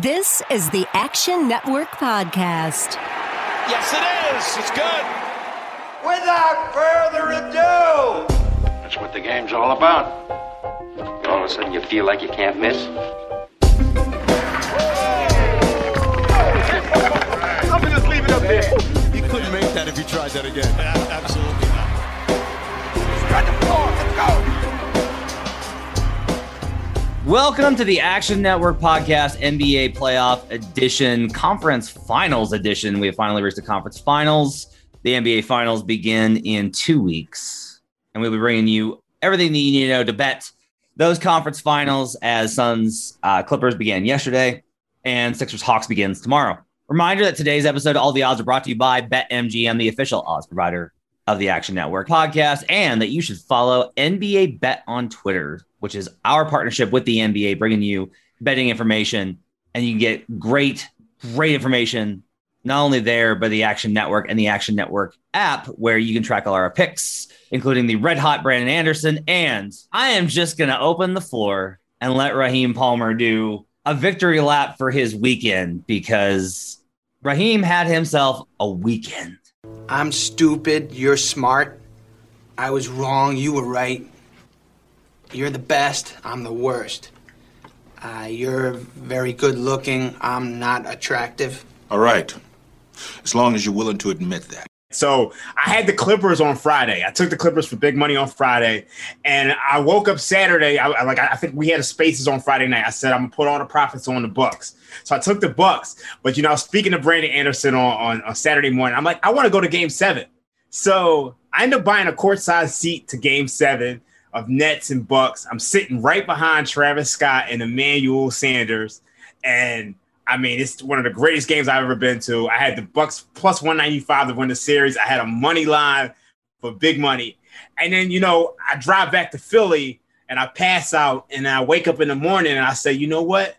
This is the Action Network Podcast. Yes, it is. It's good. Without further ado, That's what the game's all about. All of a sudden, you feel like you can't miss. I'm gonna just leave it up there. You couldn't make that if you tried that again. Absolutely not. spread the floor. Let's go. Welcome to the Action Network Podcast NBA Playoff Edition, Conference Finals Edition. We have finally reached the conference finals. The NBA Finals begin in two weeks, and we'll be bringing you everything that you need to know to bet those conference finals as Suns uh, Clippers began yesterday and Sixers Hawks begins tomorrow. Reminder that today's episode, all the odds are brought to you by BetMGM, the official odds provider of the Action Network podcast, and that you should follow NBA Bet on Twitter, which is our partnership with the NBA, bringing you betting information, and you can get great, great information not only there, but the Action Network and the Action Network app, where you can track all our picks, including the red hot Brandon Anderson. And I am just going to open the floor and let Raheem Palmer do a victory lap for his weekend because Raheem had himself a weekend. I'm stupid. You're smart. I was wrong. You were right. You're the best. I'm the worst. Uh, you're very good looking. I'm not attractive. All right. As long as you're willing to admit that. So I had the Clippers on Friday. I took the Clippers for big money on Friday, and I woke up Saturday. I, I like I think we had a spaces on Friday night. I said I'm gonna put all the profits on the Bucks. So I took the Bucks. But you know, speaking of Brandon Anderson on, on, on Saturday morning, I'm like, I want to go to Game Seven. So I end up buying a courtside seat to Game Seven of Nets and Bucks. I'm sitting right behind Travis Scott and Emmanuel Sanders, and I mean, it's one of the greatest games I've ever been to. I had the Bucks plus 195 to win the series. I had a money line for big money. And then, you know, I drive back to Philly and I pass out and I wake up in the morning and I say, you know what?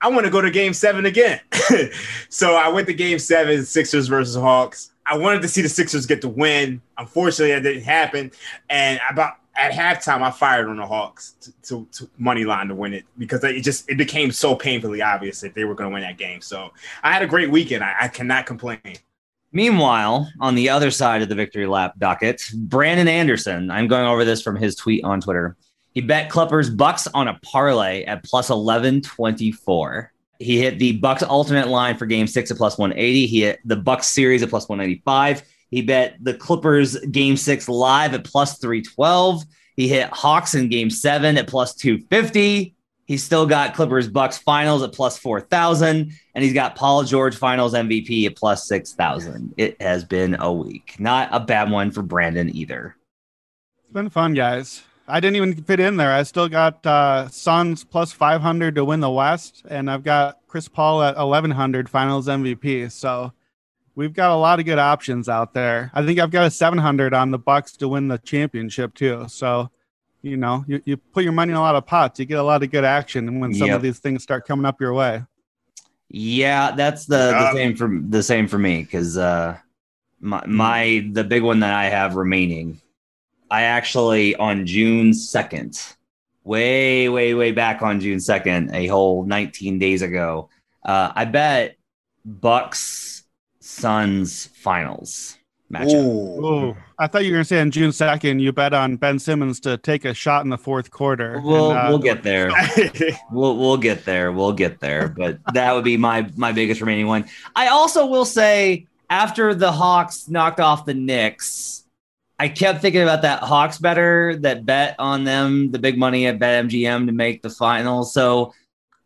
I want to go to game seven again. so I went to game seven, Sixers versus Hawks. I wanted to see the Sixers get the win. Unfortunately, that didn't happen. And about at halftime, I fired on the Hawks to, to, to money line to win it because it just it became so painfully obvious that they were going to win that game. So I had a great weekend. I, I cannot complain. Meanwhile, on the other side of the victory lap docket, Brandon Anderson, I'm going over this from his tweet on Twitter. He bet Clippers Bucks on a parlay at plus 1124. He hit the Bucks alternate line for game six at plus 180. He hit the Bucks series at plus 195. He bet the Clippers game six live at plus 312. He hit Hawks in game seven at plus 250. He's still got Clippers Bucks finals at plus 4,000. And he's got Paul George finals MVP at plus 6,000. It has been a week. Not a bad one for Brandon either. It's been fun, guys. I didn't even fit in there. I still got uh, Suns plus 500 to win the West, and I've got Chris Paul at 1100 finals MVP. So we've got a lot of good options out there. I think I've got a 700 on the Bucks to win the championship too. So, you know, you, you put your money in a lot of pots, you get a lot of good action when some Yep. of these things start coming up your way. Yeah, that's the, the Yeah. same for the same for me because uh, my my the big one that I have remaining, I actually on June second, way way way back on June second, a whole nineteen days ago, uh, I bet Bucks Suns finals matchup. Oh, I thought you were going to say on June 2nd, you bet on Ben Simmons to take a shot in the fourth quarter. We'll And, uh, we'll get there. We'll we'll get there. We'll get there. But that would be my my biggest remaining one. I also will say after the Hawks knocked off the Knicks, I kept thinking about that Hawks better that bet on them the big money at BetMGM to make the finals. So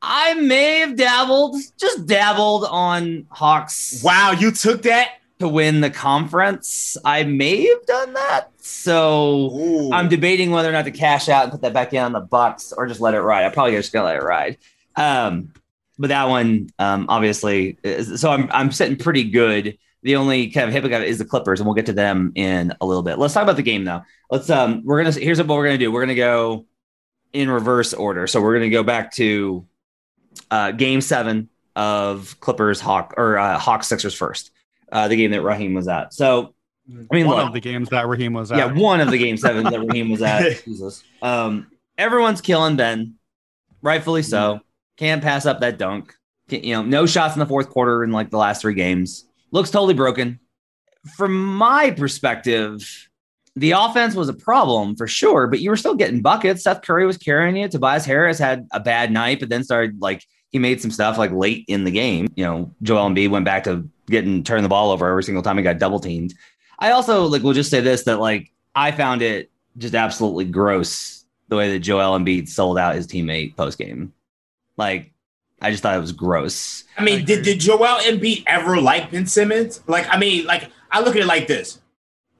I may have dabbled, just dabbled on Hawks wow, you took that? to win the conference. I may have done that. So Ooh. I'm debating whether or not to cash out and put that back in on the Bucks or just let it ride. I probably just gonna let it ride. Um, but that one, um, obviously, is, so I'm I'm sitting pretty good. The only kind of hiccup is the Clippers, and we'll get to them in a little bit. Let's talk about the game though. Let's um, we're gonna here's what we're gonna do. We're gonna go in reverse order. So we're gonna go back to uh, Game Seven of Clippers Hawk or uh, Hawks Sixers first. Uh, the game that Raheem was at. So I mean, one look, of the games that Raheem was at. yeah, one of the game seven that Raheem was at. Jesus. Um, everyone's killing Ben, rightfully so. Can't pass up that dunk. You know, no shots in the fourth quarter in like the last three games. Looks totally broken. From my perspective, the offense was a problem for sure, but you were still getting buckets. Seth Curry was carrying you. Tobias Harris had a bad night, but then started like he made some stuff like late in the game. You know, Joel Embiid went back to getting turn the ball over every single time he got double teamed. I also like will just say this that like I found it just absolutely gross the way that Joel Embiid sold out his teammate post game. Like I just thought it was gross. I mean, did, did Joel Embiid ever like Ben Simmons? Like, I mean, like I look at it like this: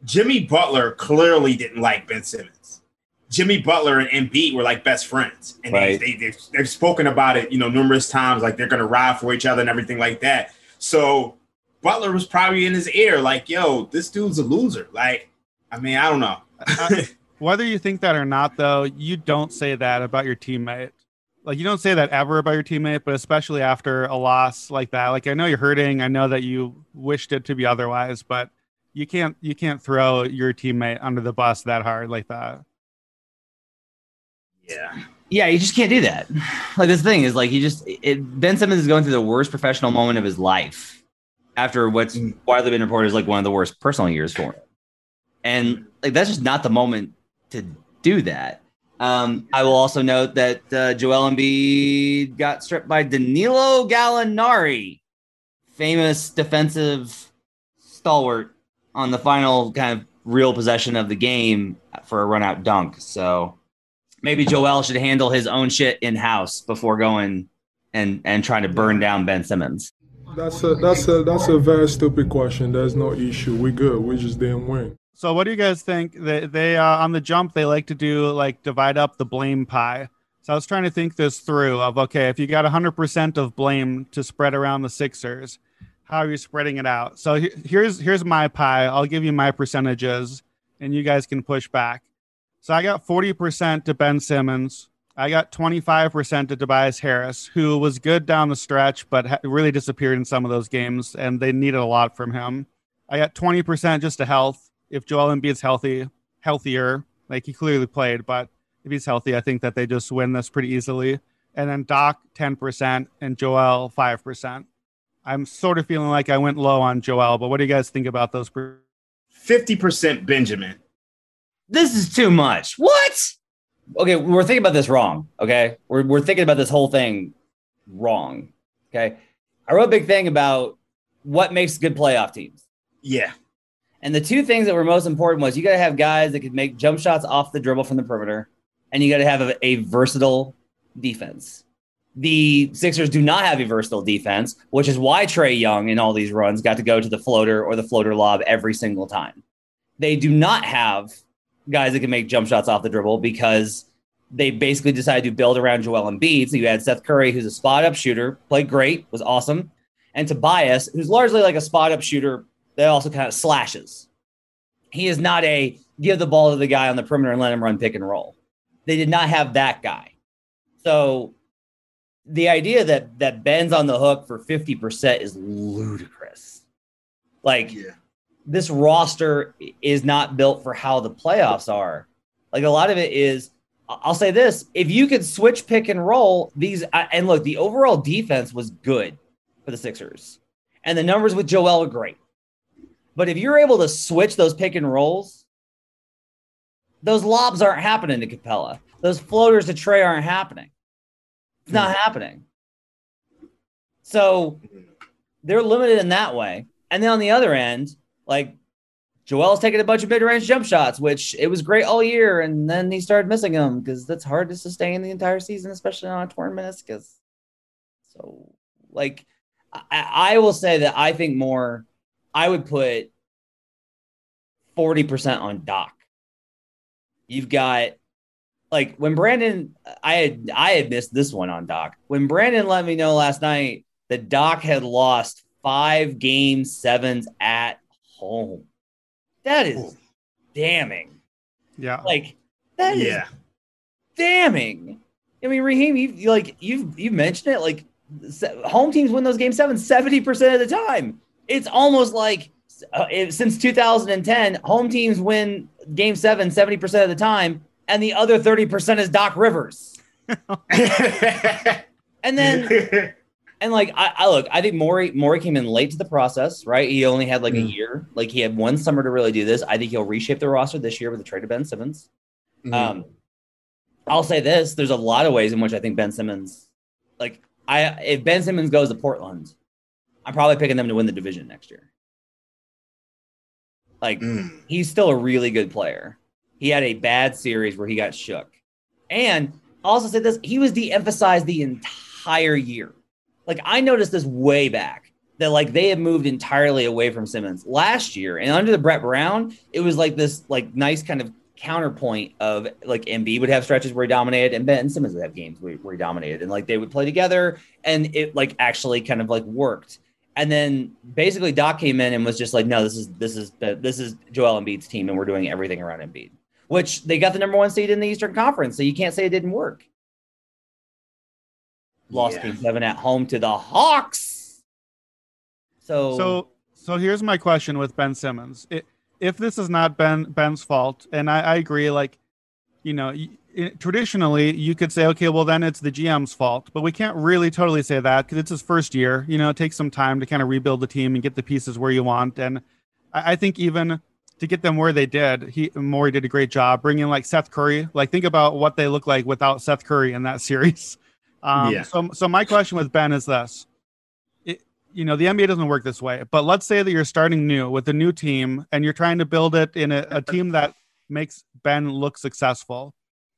Jimmy Butler clearly didn't like Ben Simmons. Jimmy Butler and Embiid were like best friends, and Right. they, they they've, they've spoken about it, you know, numerous times. Like they're gonna ride for each other and everything like that. So Butler was probably in his ear, like, "Yo, this dude's a loser." Like, I mean, I don't know. Whether you think that or not, though, you don't say that about your teammate. Like you don't say that ever about your teammate, but especially after a loss like that. Like I know you're hurting. I know that you wished it to be otherwise, but you can't you can't throw your teammate under the bus that hard like that. Yeah. Yeah, you just can't do that. Like this thing is like you just it, Ben Simmons is going through the worst professional moment of his life after what's widely been reported as like one of the worst personal years for him, and like that's just not the moment to do that. Um, I will also note that uh, Joel Embiid got stripped by Danilo Gallinari, famous defensive stalwart, on the final kind of real possession of the game for a run out dunk. So maybe Joel should handle his own shit in house before going and and trying to burn down Ben Simmons. That's a that's a that's a very stupid question. There's no issue. We good. We just didn't win. So what do you guys think? They they uh, on the jump they like to do like divide up the blame pie. So I was trying to think this through of okay, if you got 100% of blame to spread around the Sixers, how are you spreading it out? So here's here's my pie. I'll give you my percentages and you guys can push back. So I got 40% to Ben Simmons. I got 25% to Tobias Harris, who was good down the stretch, but really disappeared in some of those games, and they needed a lot from him. I got 20% just to health. If Joel Embiid's healthy, healthier, like he clearly played, but if he's healthy, I think that they just win this pretty easily. And then Doc 10% and Joel 5%. I'm sort of feeling like I went low on Joel, but what do you guys think about those? 50% Benjamin. This is too much. What? Okay, we're thinking about this wrong. Okay, we're we're thinking about this whole thing wrong. Okay, I wrote a big thing about what makes good playoff teams. Yeah. And the two things that were most important was you got to have guys that could make jump shots off the dribble from the perimeter, and you got to have a, a versatile defense. The Sixers do not have a versatile defense, which is why Trae Young in all these runs got to go to the floater or the floater lob every single time. They do not have guys that can make jump shots off the dribble because they basically decided to build around Joel Embiid. So you had Seth Curry, who's a spot up shooter, played great, was awesome, and Tobias, who's largely like a spot up shooter that also kind of slashes. He is not a give the ball to the guy on the perimeter and let him run pick and roll. They did not have that guy. So the idea that that Ben's on the hook for 50% is ludicrous. Like this roster is not built for how the playoffs are. Like a lot of it is I'll say this, if you could switch pick and roll these and look, the overall defense was good for the Sixers. And the numbers with Joel are great. But if you're able to switch those pick and rolls, those lobs aren't happening to Capela. Those floaters to Trae aren't happening. It's not happening. So they're limited in that way. And then on the other end, like Joel's taking a bunch of mid-range jump shots, which it was great all year, and then he started missing them because that's hard to sustain the entire season, especially on a torn meniscus. So, like, I, I will say that I think more. I would put forty percent on Doc. You've got like when Brandon, I had I had missed this one on Doc. When Brandon let me know last night that Doc had lost five game sevens at home. That is damning. Yeah. Like that is Yeah. damning. I mean, Raheem, you you- like you've you've mentioned it. Like home teams win those game seven 70 percent of the time. It's almost like uh, since 2010, home teams win game seven 70 percent of the time, and the other 30 percent is Doc Rivers. and then And like I, I look, I think Morey Morey came in late to the process, right? He only had like a Mhm. year. Like he had one summer to really do this. I think he'll reshape the roster this year with the trade of Ben Simmons. Mhm. Um, I'll say this: there's a lot of ways in which I think Ben Simmons, like I, if Ben Simmons goes to Portland, I'm probably picking them to win the division next year. Like Mm. he's still a really good player. He had a bad series where he got shook, and also say this: he was de-emphasized the entire year. Like I noticed this way back that like they had moved entirely away from Simmons last year, and under the Brett Brown, it was like this like nice kind of counterpoint of like Embiid would have stretches where he dominated, and Ben Simmons would have games where, where he dominated, and like they would play together, and it like actually kind of like worked. And then basically Doc came in and was just like, no, this is this is this is Joel Embiid's team, and we're doing everything around Embiid. Which they got the number one seed in the Eastern Conference, so you can't say it didn't work. Lost Yeah. game seven at home to the Hawks. So, So so here's my question with Ben Simmons. I if this is not Ben Ben's fault, and I, I agree, like you know, y- i traditionally you could say, okay, well then it's the GM's fault, but we can't really totally say that because it's his first year. You know, it takes some time to kind of rebuild the team and get the pieces where you want. And I, I think even to get them where they did, he Morey did a great job bringing like Seth Curry. Like think about what they look like without Seth Curry in that series. Um, Yeah. So so my question with Ben is this: it, you know, the NBA doesn't work this way, but let's say that you're starting new with a new team and you're trying to build it in a, a team that makes Ben look successful.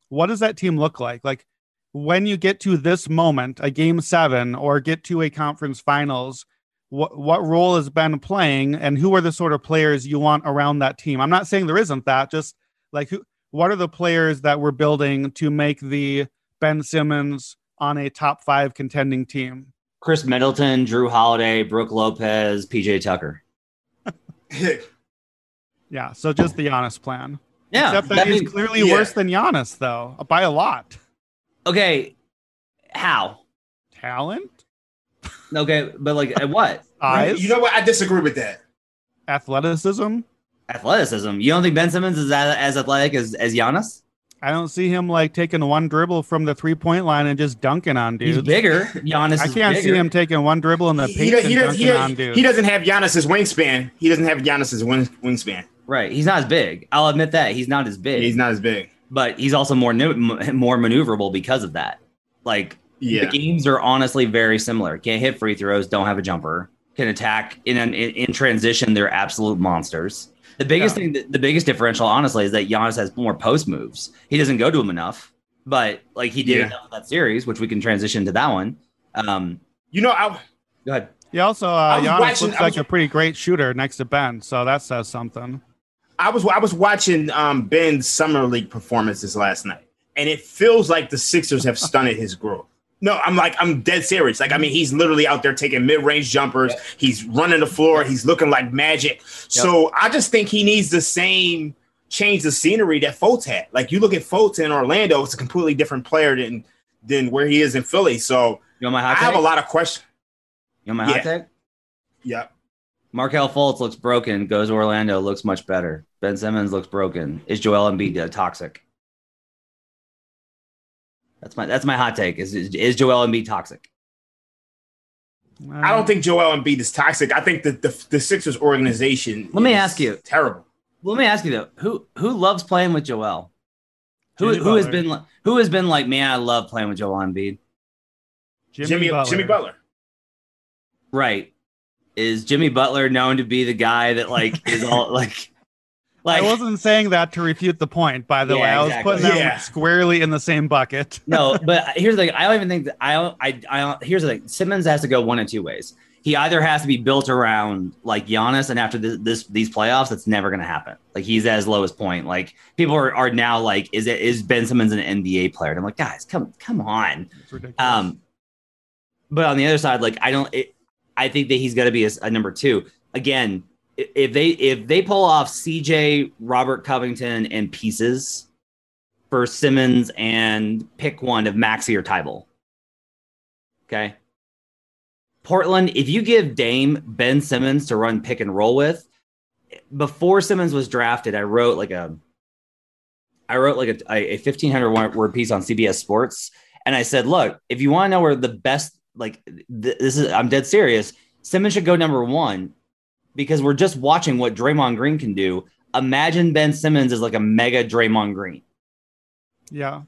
What does that team look like? Like when you get to this moment, a game seven, or get to a conference finals, what what role is Ben playing, and who are the sort of players you want around that team? I'm not saying there isn't that, just like who, what are the players that we're building to make the Ben Simmons on a top five contending team? Khris Middleton, Jrue Holiday, Brook Lopez, PJ Tucker. Yeah, so just the Giannis plan. Yeah, Except that, that he's means- clearly yeah. worse than Giannis, though, by a lot. Okay, how? Talent, Okay, but like at what? size, You know what? I disagree with that. athleticism. Athleticism. You don't think Ben Simmons is as, as athletic as as Giannis? I don't see him like taking one dribble from the three point line and just dunking on dude. He's dudes. bigger. Giannis I can't bigger. see him taking one dribble in the He, paint he, and does, he, dunking on does, dudes. he doesn't have Giannis's wingspan. He doesn't have Giannis's wing, wingspan. Right. He's not as big. I'll admit that he's not as big. He's not as big. but he's also more nu- m- more maneuverable because of that. Like Yeah. the games are honestly very similar. Can't hit free throws, don't have a jumper, can attack in an, in, in transition. They're absolute monsters. The biggest Yeah. thing, that, the biggest differential, honestly, is that Giannis has more post moves. He doesn't go to him enough, but like he did Yeah. enough in that series, which we can transition to that one. Um, You know, I, go ahead. He also, uh, Giannis watching- looks I like was- a pretty great shooter next to Ben, so that says something. I was I was watching um, Ben's summer league performances last night, and it feels like the Sixers have stunted his growth. No, I'm like I'm dead serious. Like I mean, he's literally out there taking mid range jumpers. He's running the floor. He's looking like magic. So I just think he needs the same change the scenery that Fultz had. Like you look at Fultz in Orlando, it's a completely different player than than where he is in Philly. So You want my I hot have take? a lot of questions. You want my hot Yeah. take? Yep. Markelle Fultz looks broken. Goes to Orlando, looks much better. Ben Simmons looks broken. Is Joel Embiid uh, toxic? That's my that's my hot take. Is is, is Joel Embiid toxic? I don't um, think Joel Embiid is toxic. I think that the, the Sixers organization. Let me is ask you. Terrible. Let me ask you though, who who loves playing with Joel? Who Jimmy who has been li- who has been like, man, I love playing with Joel Embiid. Jimmy, Jimmy Butler. Jimmy Butler. Right? Is Jimmy Butler known to be the guy that like is all like I wasn't saying that to refute the point, by the Yeah, way. I was exactly. putting them Yeah. squarely in the same bucket. no, but here's the thing. I don't even think that I don't. I, I don't, here's the thing. Simmons has to go one of two ways. He either has to be built around like Giannis, and after this, this these playoffs, that's never going to happen. Like he's at his lowest point. Like people are, are now like, is it is Ben Simmons an NBA player? And I'm like, guys, come come on. Um, but on the other side, like I don't, it, I think that he's going to be a, a number two again. If they if they pull off CJ, Robert Covington, and pieces for Simmons and pick one of Maxey or Thybulle, okay. Portland, if you give Dame Ben Simmons to run pick and roll with, before Simmons was drafted, I wrote like a, I wrote like a, a, a fifteen hundred word piece on CBS Sports and I said, look, if you want to know where the best like th- this is I'm dead serious. Simmons should go number one because we're just watching what Draymond Green can do. Imagine Ben Simmons is like a mega Draymond Green. Yeah.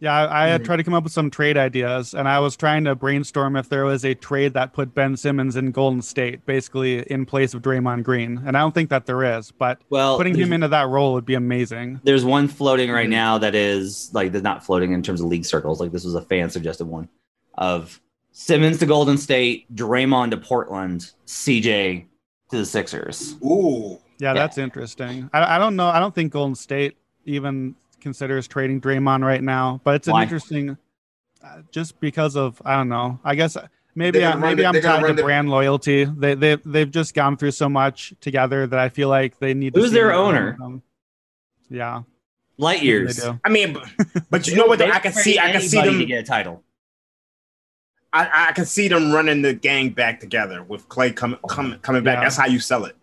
Yeah, I, I had mm. tried to come up with some trade ideas, and I was trying to brainstorm if there was a trade that put Ben Simmons in Golden State, basically in place of Draymond Green. And I don't think that there is, but Well, putting him into that role would be amazing. There's one floating right mm. now that is like not floating in terms of league circles. Like this was a fan suggested one of Simmons to Golden State, Draymond to Portland, CJ to the Sixers. Ooh. Yeah, that's interesting. I, I don't know. I don't think Golden State even considers trading Draymond right now, but it's an Why? interesting, uh, just because of I don't know. I guess maybe I, maybe the- I'm they're tied to the- brand loyalty. They they they've just gone through so much together that I feel like they need. Who's see their owner? Yeah, Light years. I mean, but, but you know what? though? I can see, I can see Anybody to them. get a title. I, I can see them running the gang back together with Clay coming oh coming coming back. Yeah. That's how you sell it.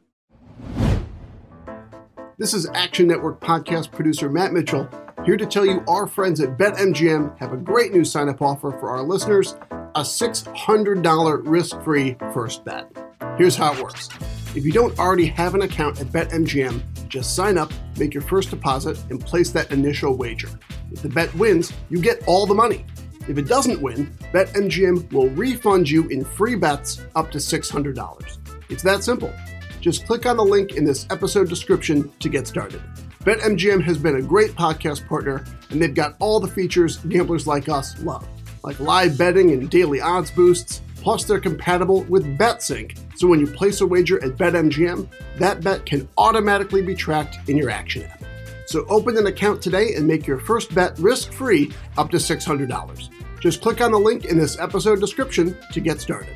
This is Action Network podcast producer Matt Mitchell here to tell you our friends at BetMGM have a great new sign up offer for our listeners a $600 risk free first bet. Here's how it works if you don't already have an account at BetMGM, just sign up, make your first deposit, and place that initial wager. If the bet wins, you get all the money. If it doesn't win, BetMGM will refund you in free bets up to $600. It's that simple. Just click on the link in this episode description to get started. BetMGM has been a great podcast partner, and they've got all the features gamblers like us love, like live betting and daily odds boosts. Plus, they're compatible with BetSync, so when you place a wager at BetMGM, that bet can automatically be tracked in your Action app. So open an account today and make your first bet risk-free up to $600. Just click on the link in this episode description to get started.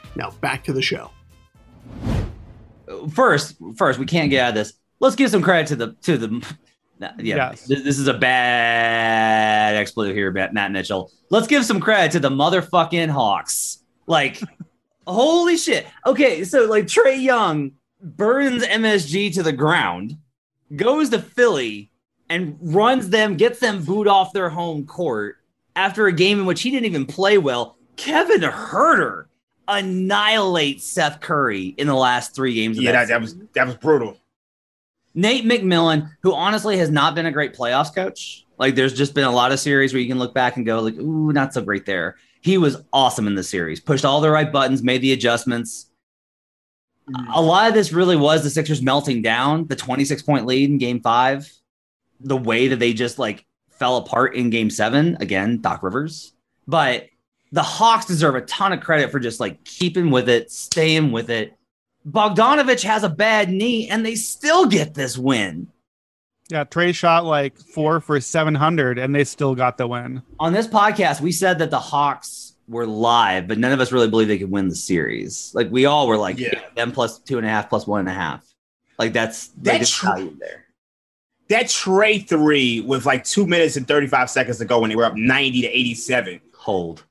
Now back to the show. First, first, we can't get out of this. Let's give some credit to the to the. Yeah, Yes. this, this is a bad expletive here, Matt Matt Mitchell. Let's give some credit to the motherfucking Hawks. Like, holy shit. Okay, so like Trae Young burns MSG to the ground, goes to Philly and runs them, gets them booed off their home court after a game in which he didn't even play well. Kevin Huerter annihilates Seth Curry in the last three games. Of Yeah, that that, that was that was brutal. Nate McMillan, who honestly has not been a great playoffs coach. Like there's just been a lot of series where you can look back and go like, ooh, not so great there. He was awesome in the series, pushed all the right buttons, made the adjustments. Mm-hmm. A lot of this really was the Sixers melting down, the 26 point lead in game five, the way that they just like fell apart in game seven. Again, Doc Rivers. But the Hawks deserve a ton of credit for just like keeping with it, staying with it. Bogdanovic has a bad knee and they still get this win. Yeah, Trae shot like four for 700 and they still got the win. On this podcast, we said that the Hawks were live, but none of us really believed they could win the series. Like we all were like, Yeah. yeah, them plus two and a half, plus one and a half. Like that's like, That's that's tr- value there. That Trae three with like two minutes and 35 seconds to go when they were up 90 to 87. Hold.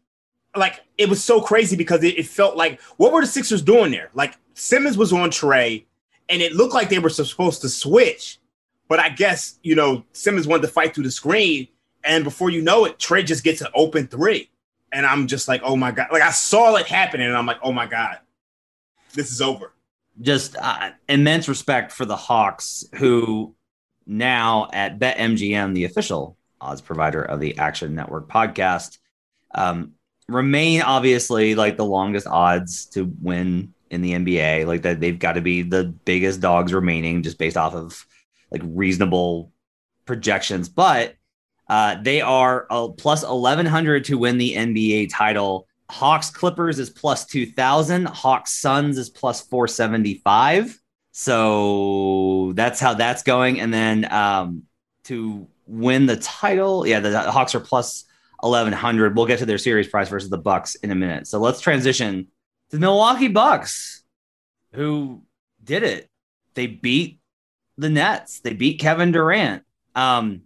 Like it was so crazy because it, it felt like what were the Sixers doing there? Like Simmons was on Trae, and it looked like they were supposed to switch. But I guess, you know, Simmons wanted to fight through the screen. And before you know it, Trae just gets an open three. And I'm just like, oh my God. Like I saw it happening and I'm like, oh my God, this is over. Just uh, immense respect for the Hawks, who now at BetMGM, the official odds provider of the Action Network podcast, um, remain obviously like the longest odds to win in the NBA. Like that, they've got to be the biggest dogs remaining, just based off of like reasonable projections. But uh, they are uh, plus eleven hundred to win the NBA title. Hawks Clippers is plus 2000. Hawks Suns is plus 475. So that's how that's going. And then um, to win the title, yeah, the Hawks are plus 1100. We'll get to their series price versus the Bucks in a minute. So let's transition to the Milwaukee Bucks, who did it. They beat the Nets. They beat Kevin Durant. Um,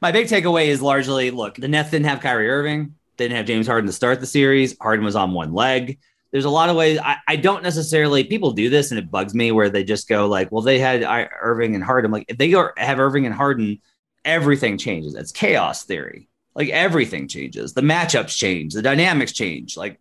my big takeaway is largely look, the Nets didn't have Kyrie Irving, they didn't have James Harden to start the series. Harden was on one leg. There's a lot of ways I, I don't necessarily people do this and it bugs me where they just go like, well, they had Irving and Harden. Like if they have Irving and Harden, everything changes. It's chaos theory. Like everything changes. The matchups change, the dynamics change. Like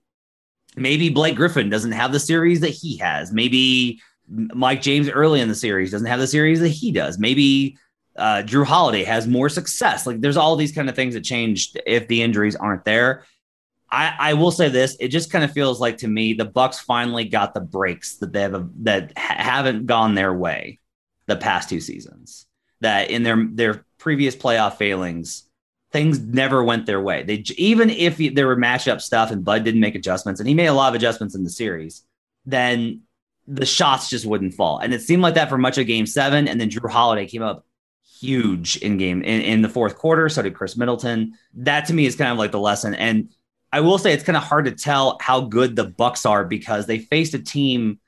maybe Blake Griffin doesn't have the series that he has. Maybe Mike James early in the series doesn't have the series that he does. Maybe uh, Jrue Holiday has more success. Like there's all these kind of things that change if the injuries aren't there. I, I will say this: it just kind of feels like to me the Bucks finally got the breaks that they have that haven't gone their way the past two seasons. That in their their previous playoff failings, things never went their way. They even if there were matchup stuff and Bud didn't make adjustments, and he made a lot of adjustments in the series, then the shots just wouldn't fall. And it seemed like that for much of Game Seven, and then Jrue Holiday came up huge in game in, in the fourth quarter. So did Khris Middleton. That to me is kind of like the lesson. And I will say it's kind of hard to tell how good the Bucks are because they faced a team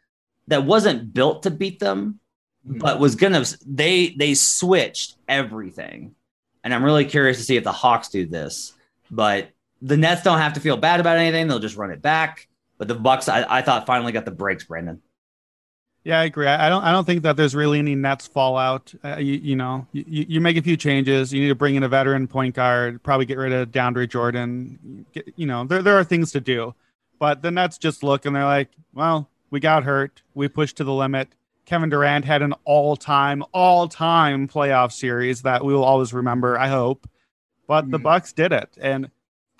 that wasn't built to beat them, mm-hmm. but was gonna they they switched everything. And I'm really curious to see if the Hawks do this. But the Nets don't have to feel bad about anything; they'll just run it back. But the Bucks, I, I thought, finally got the breaks, Brandon. Yeah, I agree. I don't. I don't think that there's really any Nets fallout. Uh, you, you, know, you, you make a few changes. You need to bring in a veteran point guard. Probably get rid of DeAndre Jordan. Get, you know, there there are things to do, but the Nets just look and they're like, well, we got hurt. We pushed to the limit. Kevin Durant had an all-time, all-time playoff series that we will always remember. I hope, but mm-hmm. the Bucks did it, and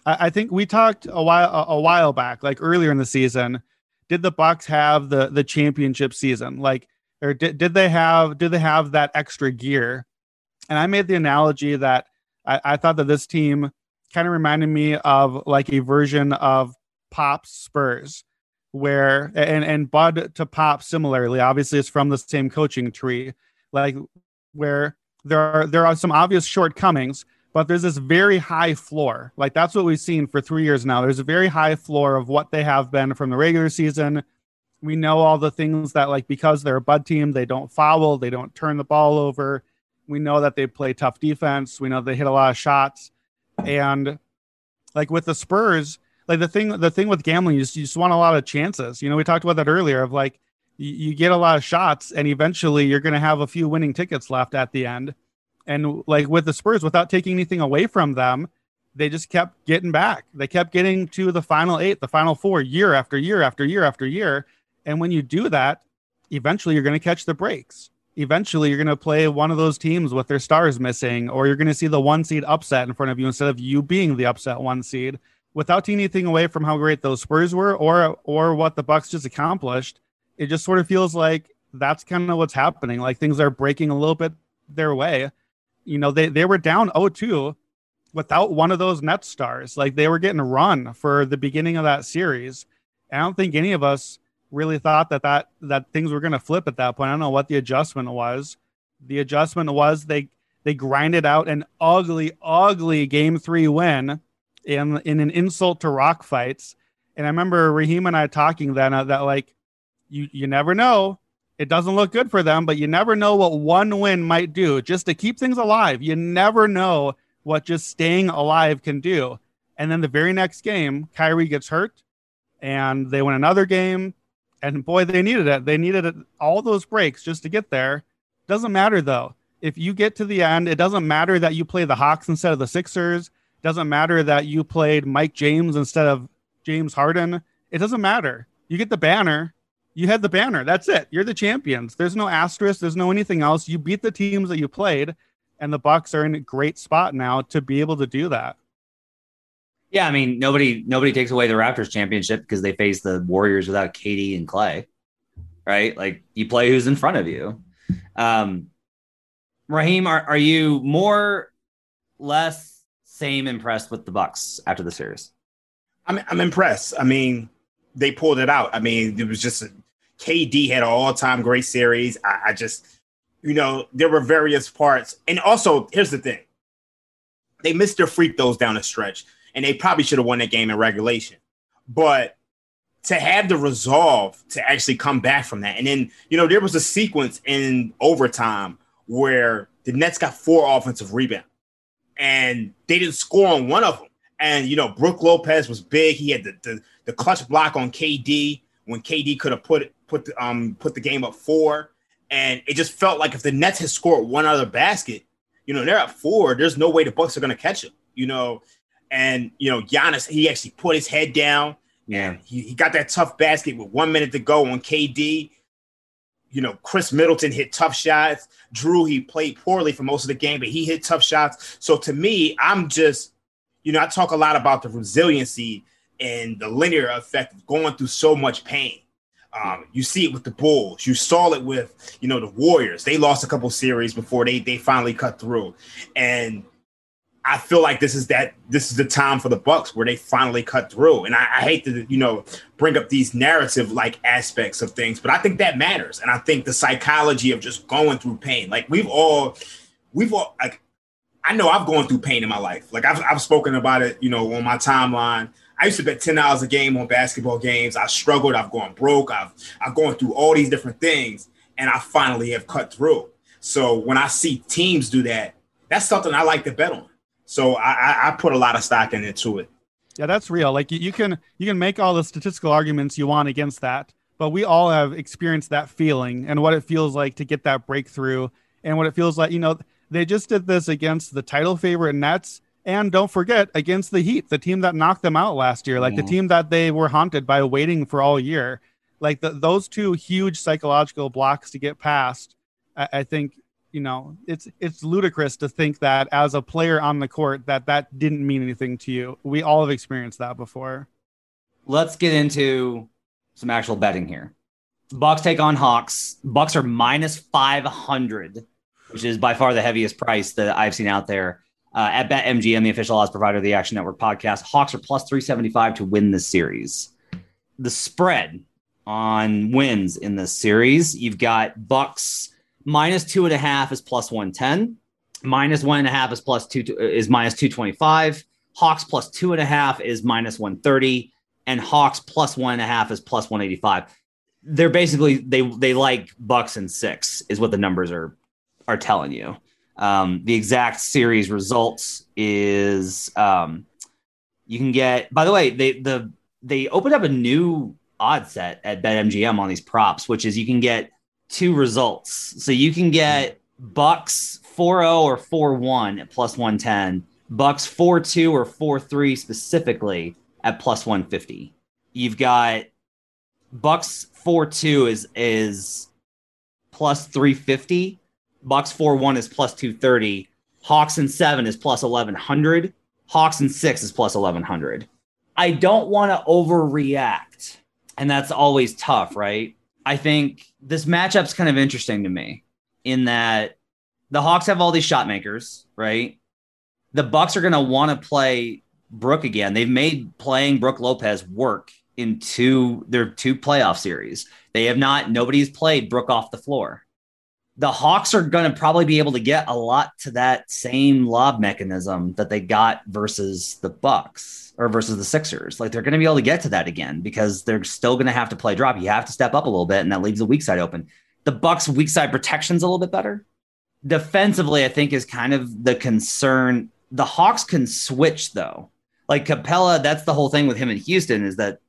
I, I think we talked a while a, a while back, like earlier in the season did the Bucks have the the championship season? Like, or did, did they have did they have that extra gear? And I made the analogy that I, I thought that this team kind of reminded me of like a version of Pop Spurs, where and and Bud to Pop similarly. Obviously, it's from the same coaching tree, like where there are there are some obvious shortcomings, but there's this very high floor. Like that's what we've seen for three years now. There's a very high floor of what they have been from the regular season. We know all the things that, like, because they're a bud team, they don't foul, they don't turn the ball over. We know that they play tough defense. We know they hit a lot of shots. And like with the Spurs, like the thing, the thing with gambling, just, you just want a lot of chances. You know, we talked about that earlier of like, you, you get a lot of shots and eventually you're going to have a few winning tickets left at the end and like with the Spurs, without taking anything away from them, they just kept getting back. They kept getting to the final eight, the final four, year after year after year after year. And when you do that, eventually you're going to catch the breaks. Eventually, you're going to play one of those teams with their stars missing, or you're going to see the one seed upset in front of you instead of you being the upset one seed. Without taking anything away from how great those Spurs were, or or what the Bucks just accomplished, it just sort of feels like that's kind of what's happening. Like things are breaking a little bit their way you know, they, they were down 0-2 without one of those net stars. Like they were getting run for the beginning of that series. I don't think any of us really thought that that, that things were going to flip at that point. I don't know what the adjustment was. The adjustment was they they grinded out an ugly, ugly game three win in in an insult to rock fights. And I remember Raheem and I talking then uh, that like you you never know it doesn't look good for them, but you never know what one win might do just to keep things alive. You never know what just staying alive can do. And then the very next game, Kyrie gets hurt and they win another game. And boy, they needed it. They needed it, all those breaks just to get there. Doesn't matter though. If you get to the end, it doesn't matter that you play the Hawks instead of the Sixers. Doesn't matter that you played Mike James instead of James Harden. It doesn't matter. You get the banner you had the banner. That's it. You're the champions. There's no asterisk. There's no anything else. You beat the teams that you played, and the Bucks are in a great spot now to be able to do that. Yeah, I mean nobody nobody takes away the Raptors championship because they face the Warriors without KD and Clay, right? Like you play who's in front of you. Um, Raheem, are are you more, less, same impressed with the Bucks after the series? I'm I'm impressed. I mean, they pulled it out. I mean, it was just KD had an all-time great series. I, I just, you know, there were various parts, and also here's the thing: they missed their free throws down the stretch, and they probably should have won that game in regulation. But to have the resolve to actually come back from that, and then you know there was a sequence in overtime where the Nets got four offensive rebounds, and they didn't score on one of them. And you know Brook Lopez was big; he had the the, the clutch block on KD when KD could have put put the, um put the game up four, and it just felt like if the Nets had scored one other basket, you know they're at four. There's no way the Bucks are going to catch them. You know, and you know Giannis, he actually put his head down. Yeah, he, he got that tough basket with one minute to go on KD. You know, Khris Middleton hit tough shots. Jrue, he played poorly for most of the game, but he hit tough shots. So to me, I'm just, you know, I talk a lot about the resiliency and the linear effect of going through so much pain. Um, you see it with the Bulls. You saw it with, you know, the Warriors. They lost a couple series before they they finally cut through, and I feel like this is that this is the time for the Bucks where they finally cut through. And I, I hate to you know bring up these narrative like aspects of things, but I think that matters. And I think the psychology of just going through pain, like we've all, we've all like, I know I've gone through pain in my life. Like I've I've spoken about it, you know, on my timeline. I used to bet ten dollars a game on basketball games. I struggled. I've gone broke. I've I've gone through all these different things, and I finally have cut through. So when I see teams do that, that's something I like to bet on. So I, I put a lot of stock into it. Yeah, that's real. Like you, you can you can make all the statistical arguments you want against that, but we all have experienced that feeling and what it feels like to get that breakthrough and what it feels like. You know, they just did this against the title favorite Nets, and don't forget against the Heat, the team that knocked them out last year, like mm-hmm. the team that they were haunted by waiting for all year. Like the, those two huge psychological blocks to get past, I, I think you know it's it's ludicrous to think that as a player on the court that that didn't mean anything to you. We all have experienced that before. Let's get into some actual betting here. Bucks take on hawks. Bucks are minus 500 which is by far the heaviest price that i've seen out there uh, at betmgm the official odds provider of the action network podcast. Hawks are plus 375 to win this series. The spread on wins in this series you've got bucks minus two and a half is plus 110 minus one and a half is plus two is minus 225 hawks plus two and a half is minus 130 and hawks plus one and a half is plus 185 they're basically they they like bucks and six is what the numbers are are telling you. Um, the exact series results is um, you can get by the way they the they opened up a new odd set at betmgm on these props which is you can get two results. So you can get hmm. Bucks 4-0 or 4-1 at plus 110, Bucks 4-2 or 4-3 specifically at plus 150. You've got Bucks 4-2 is is plus 350, Bucks 4-1 is plus 230, Hawks and 7 is plus 1100, Hawks and 6 is plus 1100. I don't want to overreact. And that's always tough, right? I think this matchup's kind of interesting to me in that the Hawks have all these shot makers, right? The Bucks are going to want to play Brook again. They've made playing Brook Lopez work in two their two playoff series. They have not nobody's played Brook off the floor. The Hawks are going to probably be able to get a lot to that same lob mechanism that they got versus the Bucks or versus the Sixers. Like they're going to be able to get to that again because they're still going to have to play drop. You have to step up a little bit, and that leaves the weak side open. The Bucks' weak side protection's a little bit better. Defensively, I think is kind of the concern. The Hawks can switch though. Like Capela, that's the whole thing with him in Houston is that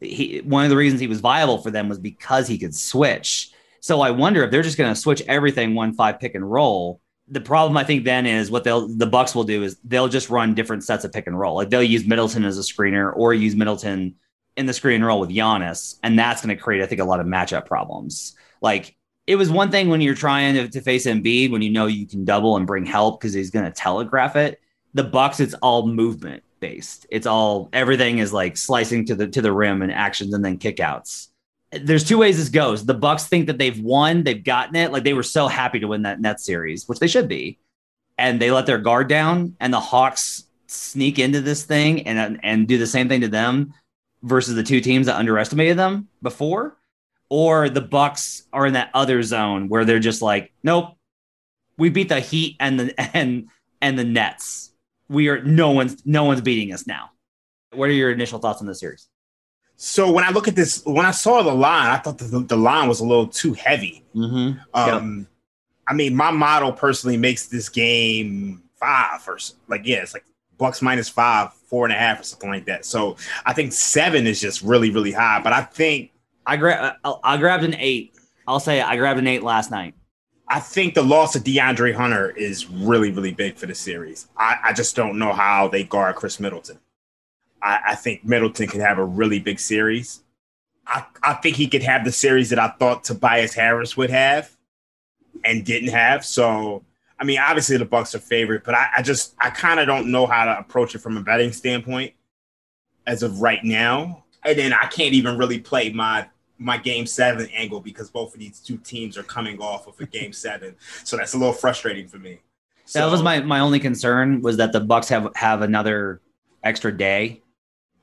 he one of the reasons he was viable for them was because he could switch. So I wonder if they're just going to switch everything one five pick and roll the problem I think then is what they'll the Bucks will do is they'll just run different sets of pick and roll. Like they'll use Middleton as a screener or use Middleton in the screen and roll with Giannis, and that's going to create, I think, a lot of matchup problems. Like it was one thing when you're trying to, to face Embiid when you know you can double and bring help because he's going to telegraph it. The Bucks, it's all movement based. It's all everything is like slicing to the to the rim and actions and then kickouts there's two ways this goes. The Bucks think that they've won, they've gotten it. Like they were so happy to win that net series, which they should be, and they let their guard down. And the Hawks sneak into this thing and and do the same thing to them versus the two teams that underestimated them before. Or the Bucks are in that other zone where they're just like, nope, we beat the Heat and the and and the Nets, we are no one's no one's beating us now. What are your initial thoughts on the series? So when I look at this, when I saw the line, I thought the, the line was a little too heavy. Mm-hmm. Um, I mean, my model personally makes this game five or like yeah, it's like Bucks minus five, four and a half or something like that. So I think seven is just really really high. But I think I gra- I, I grabbed an eight. I'll say I grabbed an eight last night. I think the loss of DeAndre Hunter is really really big for the series. I, I just don't know how they guard Khris Middleton. I, I think Middleton could have a really big series. I, I think he could have the series that I thought Tobias Harris would have and didn't have. So, I mean, obviously the Bucks are favorite, but I, I just I kind of don't know how to approach it from a betting standpoint as of right now. And then I can't even really play my my game seven angle because both of these two teams are coming off of a game seven. So that's a little frustrating for me. that was my my only concern was that the Bucks have have another extra day,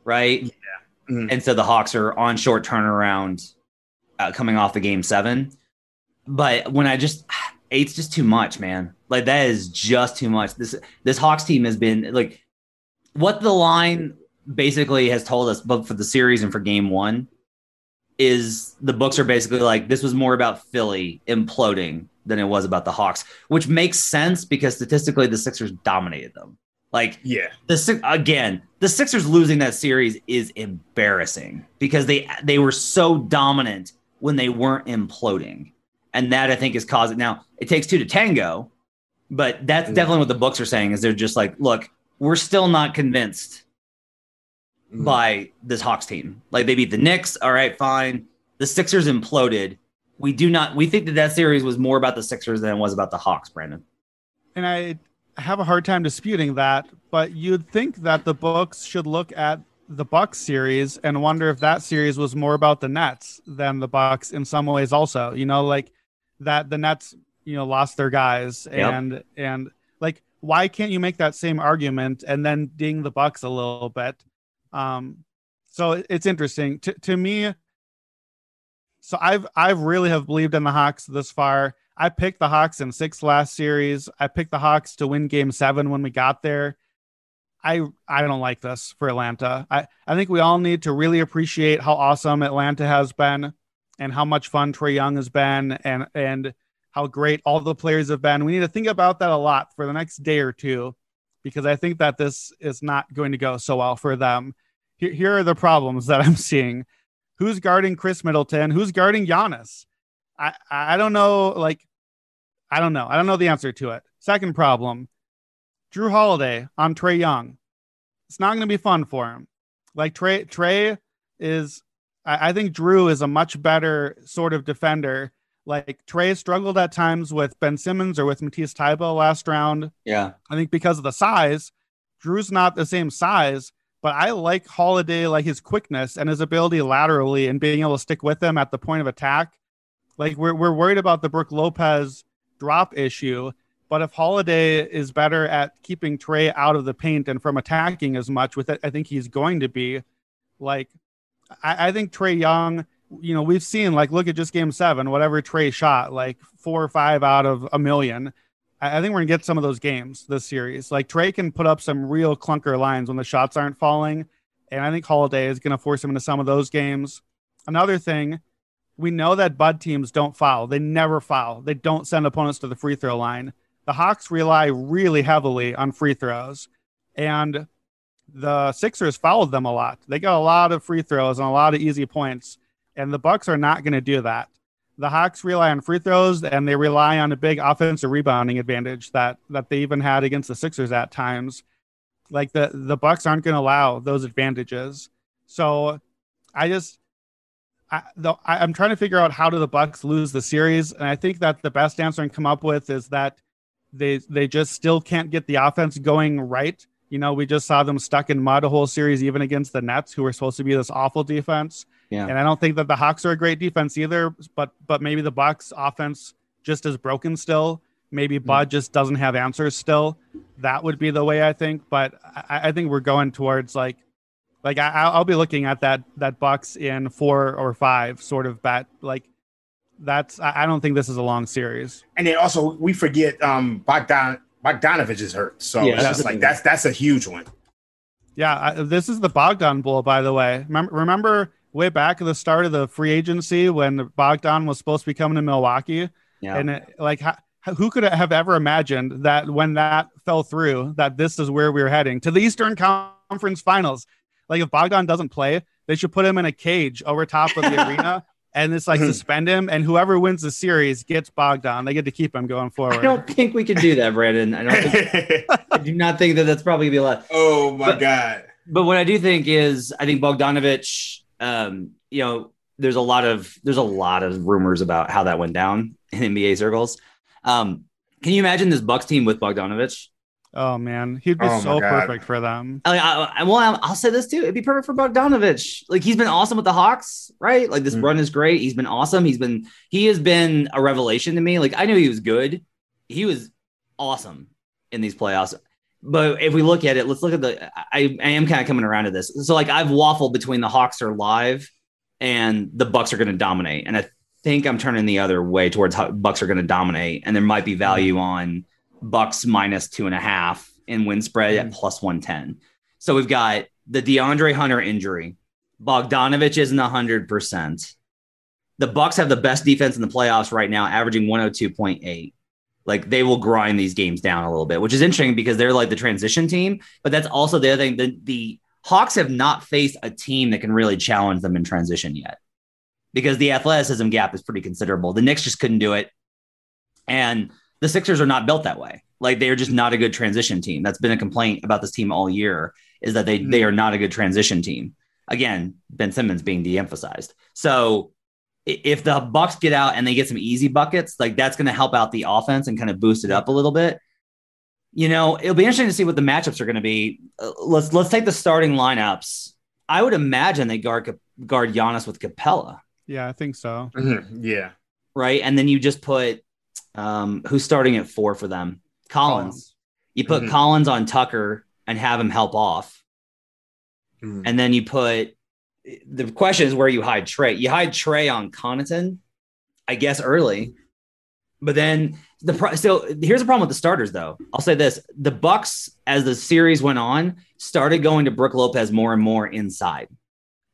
right? Yeah. Mhm. And so the Hawks are on short turnaround, uh, coming off the game seven. But when I just eight's just too much, man. Like that is just too much. This this Hawks team has been like what the line basically has told us, both for the series and for game one, is the books are basically like this was more about Philly imploding than it was about the Hawks, which makes sense because statistically the Sixers dominated them. Like Yeah. the again, the Sixers losing that series is embarrassing because they they were so dominant when they weren't imploding, and that I think is causing. Now it takes two to tango, but that's mm. definitely what the books are saying. Is they're just like, look, we're still not convinced mm. by this Hawks team. Like they beat the Knicks, all right, fine. The Sixers imploded. We do not. We think that that series was more about the Sixers than it was about the Hawks, Brandon. and I have a hard time disputing that. But you'd think that the books should look at the Bucks series and wonder if that series was more about the Nets than the Bucks in some ways. Also, you know, like that the Nets, you know, lost their guys, Yep. and and like why can't you make that same argument and then ding the Bucks a little bit? Um, so it's interesting to to me. So I've I've really have believed in the Hawks this far. I picked the Hawks in six last series. I picked the Hawks to win game seven when we got there. I I don't like this for Atlanta. I, I think we all need to really appreciate how awesome Atlanta has been and how much fun Trae Young has been and and how great all the players have been. We need to think about that a lot for the next day or two because I think that this is not going to go so well for them. Here, here are the problems that I'm seeing. Who's guarding Khris Middleton? Who's guarding Giannis? I I don't know. Like, I don't know. I don't know the answer to it. Second problem, Jrue Holiday on Trae Young. It's not going to be fun for him. Like Trae Trae is. I, I think Jrue is a much better sort of defender. Like Trae struggled at times with Ben Simmons or with Matisse Thybulle last round. Yeah. I think because of the size, Jrue's not the same size, but I like Holiday, like his quickness and his ability laterally and being able to stick with him at the point of attack. Like we're we're worried about the Brook Lopez drop issue, but if Holiday is better at keeping Trae out of the paint and from attacking as much with it, I think he's going to be. Like I, I think Trae Young, you know, we've seen like look at just game seven, whatever Trae shot, like four or five out of a million. I I think we're gonna get some of those games this series. Like Trae can put up some real clunker lines when the shots aren't falling, and I think Holiday is gonna force him into some of those games. Another thing, we know that Bud teams don't foul. They never foul. They don't send opponents to the free throw line. The Hawks rely really heavily on free throws, and the Sixers fouled them a lot. They got a lot of free throws and a lot of easy points, and the Bucks are not going to do that. The Hawks rely on free throws and they rely on a big offensive rebounding advantage that that they even had against the Sixers at times. Like the the Bucks aren't going to allow those advantages. So I just I, the, I, I'm trying to figure out how do the Bucks lose the series, and I think that the best answer I can come up with is that they they just still can't get the offense going right. You know, we just saw them stuck in mud a whole series, even against the Nets, who were supposed to be this awful defense. Yeah. And I don't think that the Hawks are a great defense either, but but maybe the Bucks offense just is broken still. Maybe mm-hmm. Bud just doesn't have answers still. That would be the way I think. But I, I think we're going towards like like I, I'll I'll be looking at that that Bucks in four or five sort of bet. Like that's I I don't think this is a long series. And then also we forget um Bogdan Bogdanovic is hurt, so Yeah, it's that's just like that's that's a huge one. Yeah, I, this is the Bogdan Bowl, by the way. Remember, remember way back at the start of the free agency when Bogdan was supposed to be coming to Milwaukee, Yeah. and it, like, how, who could have ever imagined that when that fell through, that this is where we were heading to the Eastern Conference Finals? Like, if Bogdan doesn't play, they should put him in a cage over top of the arena. And it's like suspend him, and whoever wins the series gets Bogdan. They get to keep him going forward. I don't think we can do that, Brandon. I don't. Think, I do not think that that's probably gonna be a lot. oh my But- god. But what I do think is, I think Bogdanovic. Um, you know, there's a lot of there's a lot of rumors about how that went down in NBA circles. Um, can you imagine this Bucks team with Bogdanovic? Oh man, he'd be Oh, so perfect for them. I, I, I- well, I'll- I'll say this too. It'd be perfect for Bogdanovic. Like he's been awesome with the Hawks, right? Like this Mhm. run is great. He's been awesome. He's been he has been a revelation to me. Like I knew he was good. He was awesome in these playoffs. But if we look at it, let's look at the. I, I am kind of coming around to this. So like I've waffled between the Hawks are live and the Bucks are going to dominate, and I think I'm turning the other way towards how Bucks are going to dominate, and there might be value on Bucks minus two and a half in win spread at hmm. plus 110. So we've got the DeAndre Hunter injury. Bogdanovic isn't 100%. The Bucks have the best defense in the playoffs right now, averaging 102.8. Like they will grind these games down a little bit, which is interesting because they're like the transition team. But that's also the other thing. The, the Hawks have not faced a team that can really challenge them in transition yet because the athleticism gap is pretty considerable. The Knicks just couldn't do it. And the Sixers are not built that way. Like they are just not a good transition team. That's been a complaint about this team all year is that they they are not a good transition team. Again, Ben Simmons being de-emphasized. So if the Bucks get out and they get some easy buckets, like that's going to help out the offense and kind of boost it up a little bit. You know, it'll be interesting to see what the matchups are going to be. Uh, let's let's take the starting lineups. I would imagine they guard guard Giannis with Capela, Yeah, I think so. Mhm. Yeah. right? And then you just put um, who's starting at four for them? Collins. You put Mhm. Collins on Tucker and have him help off. Mhm. And then you put the question is where you hide Trae. You hide Trae on Connaughton, I guess early. But then the pro- so here's the problem with the starters though. I'll say this: the Bucks, as the series went on, started going to Brook Lopez more and more inside.